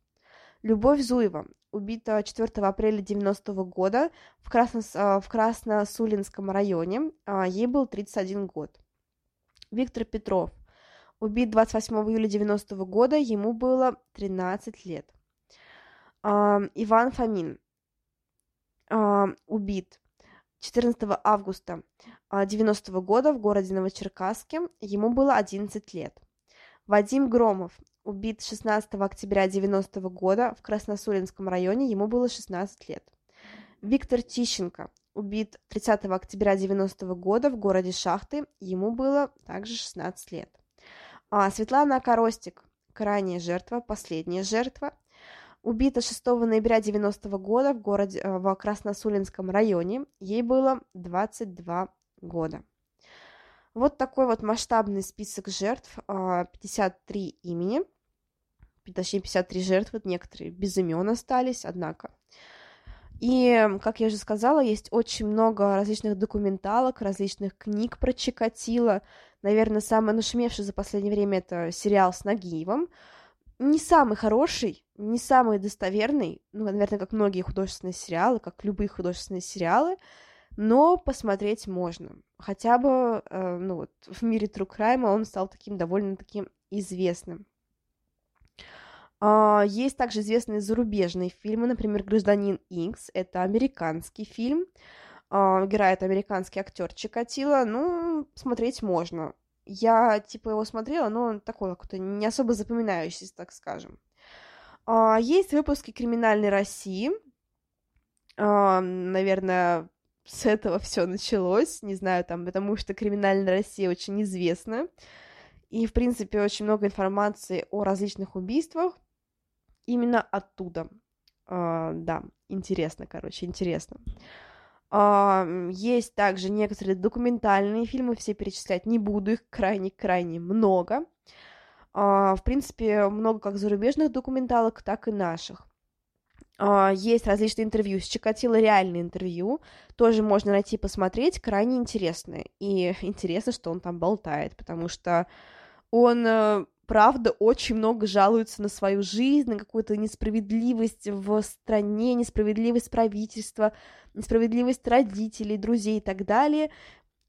Любовь Зуева, убита 4 апреля 90 -го года в, Красно, а, в Красносулинском районе, а, ей был 31 год. Виктор Петров, убит 28 июля 90 -го года, ему было 13 лет. Иван Фомин, убит 14 августа 90 -го года в городе Новочеркасске, ему было 11 лет. Вадим Громов, убит 16 октября 90 года в Красносулинском районе, ему было 16 лет. Виктор Тищенко, убит 30 октября 90 года в городе Шахты, ему было также 16 лет. А Светлана Коростик, крайняя жертва, последняя жертва, убита 6 ноября 90 года в городе э, в Красносулинском районе, ей было 22 года. Вот такой вот масштабный список жертв, 53 а, имени, точнее 53 жертвы, некоторые без имен остались, однако. И, как я уже сказала, есть очень много различных документалок, различных книг про Чикатило. Наверное, самый нашумевший за последнее время это сериал с Нагиевым. Не самый хороший, не самый достоверный, ну, наверное, как многие художественные сериалы, как любые художественные сериалы, но посмотреть можно. Хотя бы, э, ну вот, в мире True Crime он стал таким довольно таким известным. Uh, есть также известные зарубежные фильмы, например, «Гражданин Инкс», это американский фильм, uh, играет американский актер Чикатило, ну, смотреть можно. Я, типа, его смотрела, но он такой какой-то не особо запоминающийся, так скажем. Uh, есть выпуски «Криминальной России», наверное, с этого все началось, не знаю, там, потому что криминальная Россия очень известна, и, в принципе, очень много информации о различных убийствах именно оттуда. Uh, да, интересно, короче, интересно. Есть также некоторые документальные фильмы, все перечислять не буду, их крайне-крайне много. Uh, в принципе, много как зарубежных документалок, так и наших. Uh, есть различные интервью с Чикатило, реальные интервью, тоже можно найти посмотреть, крайне интересные. И интересно, что он там болтает, потому что он, э, правда, очень много жалуется на свою жизнь, на какую-то несправедливость в стране, несправедливость правительства, несправедливость родителей, друзей и так далее.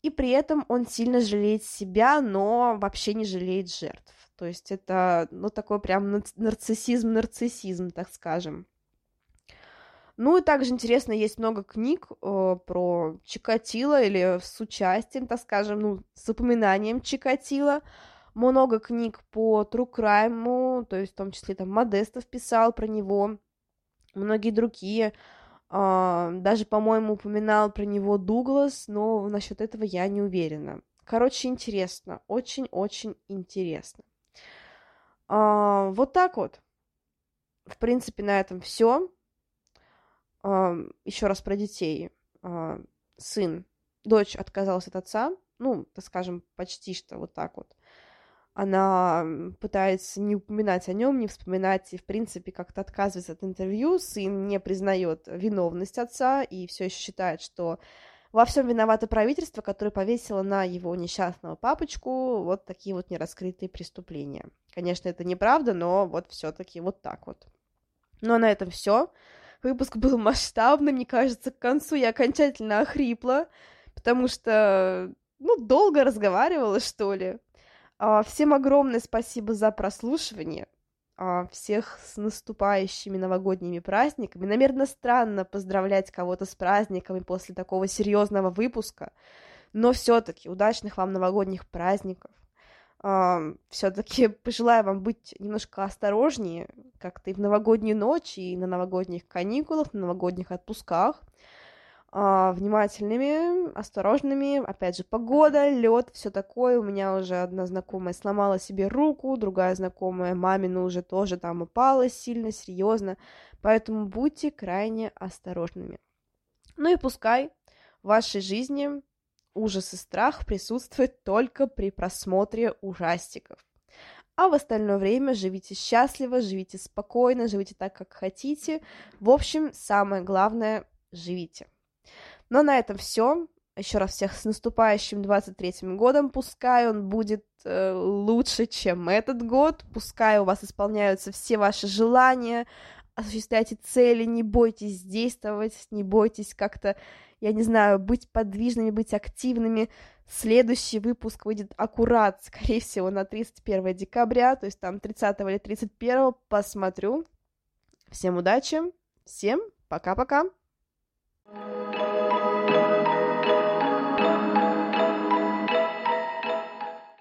И при этом он сильно жалеет себя, но вообще не жалеет жертв. То есть это, ну, такой прям нарциссизм-нарциссизм, так скажем. Ну и также интересно, есть много книг э, про Чикатило или с участием, так скажем, ну, с упоминанием Чикатило. Много книг по True Crime, то есть в том числе там Модестов писал про него, многие другие А, даже, по-моему, упоминал про него Дуглас, но насчет этого я не уверена. Короче, интересно, очень-очень интересно. А, вот так вот. В принципе, на этом все. А, еще раз про детей. А, сын, дочь отказалась от отца, ну, так скажем, почти что вот так вот она пытается не упоминать о нем, не вспоминать и, в принципе, как-то отказывается от интервью. Сын не признает виновность отца и все еще считает, что во всем виновато правительство, которое повесило на его несчастного папочку вот такие вот нераскрытые преступления. Конечно, это неправда, но вот все-таки вот так вот. Ну а на этом все. Выпуск был масштабный, мне кажется, к концу я окончательно охрипла, потому что, ну, долго разговаривала, что ли. А, всем огромное спасибо за прослушивание. А, всех с наступающими новогодними праздниками. Наверное, странно поздравлять кого-то с праздниками после такого серьезного выпуска, но все-таки удачных вам новогодних праздников. Все-таки пожелаю вам быть немножко осторожнее, как-то и в новогоднюю ночь, и на новогодних каникулах, на новогодних отпусках внимательными, осторожными. Опять же, погода, лед, все такое. У меня уже одна знакомая сломала себе руку, другая знакомая мамину уже тоже там упала сильно, серьезно. Поэтому будьте крайне осторожными. Ну и пускай в вашей жизни ужас и страх присутствует только при просмотре ужастиков. А в остальное время живите счастливо, живите спокойно, живите так, как хотите. В общем, самое главное – живите. Но на этом все. Еще раз всех с наступающим 23-м годом. Пускай он будет э, лучше, чем этот год. Пускай у вас исполняются все ваши желания. Осуществляйте цели, не бойтесь действовать, не бойтесь как-то, я не знаю, быть подвижными, быть активными. Следующий выпуск выйдет аккурат, скорее всего, на 31 декабря, то есть там 30 или 31, посмотрю. Всем удачи, всем пока-пока. Música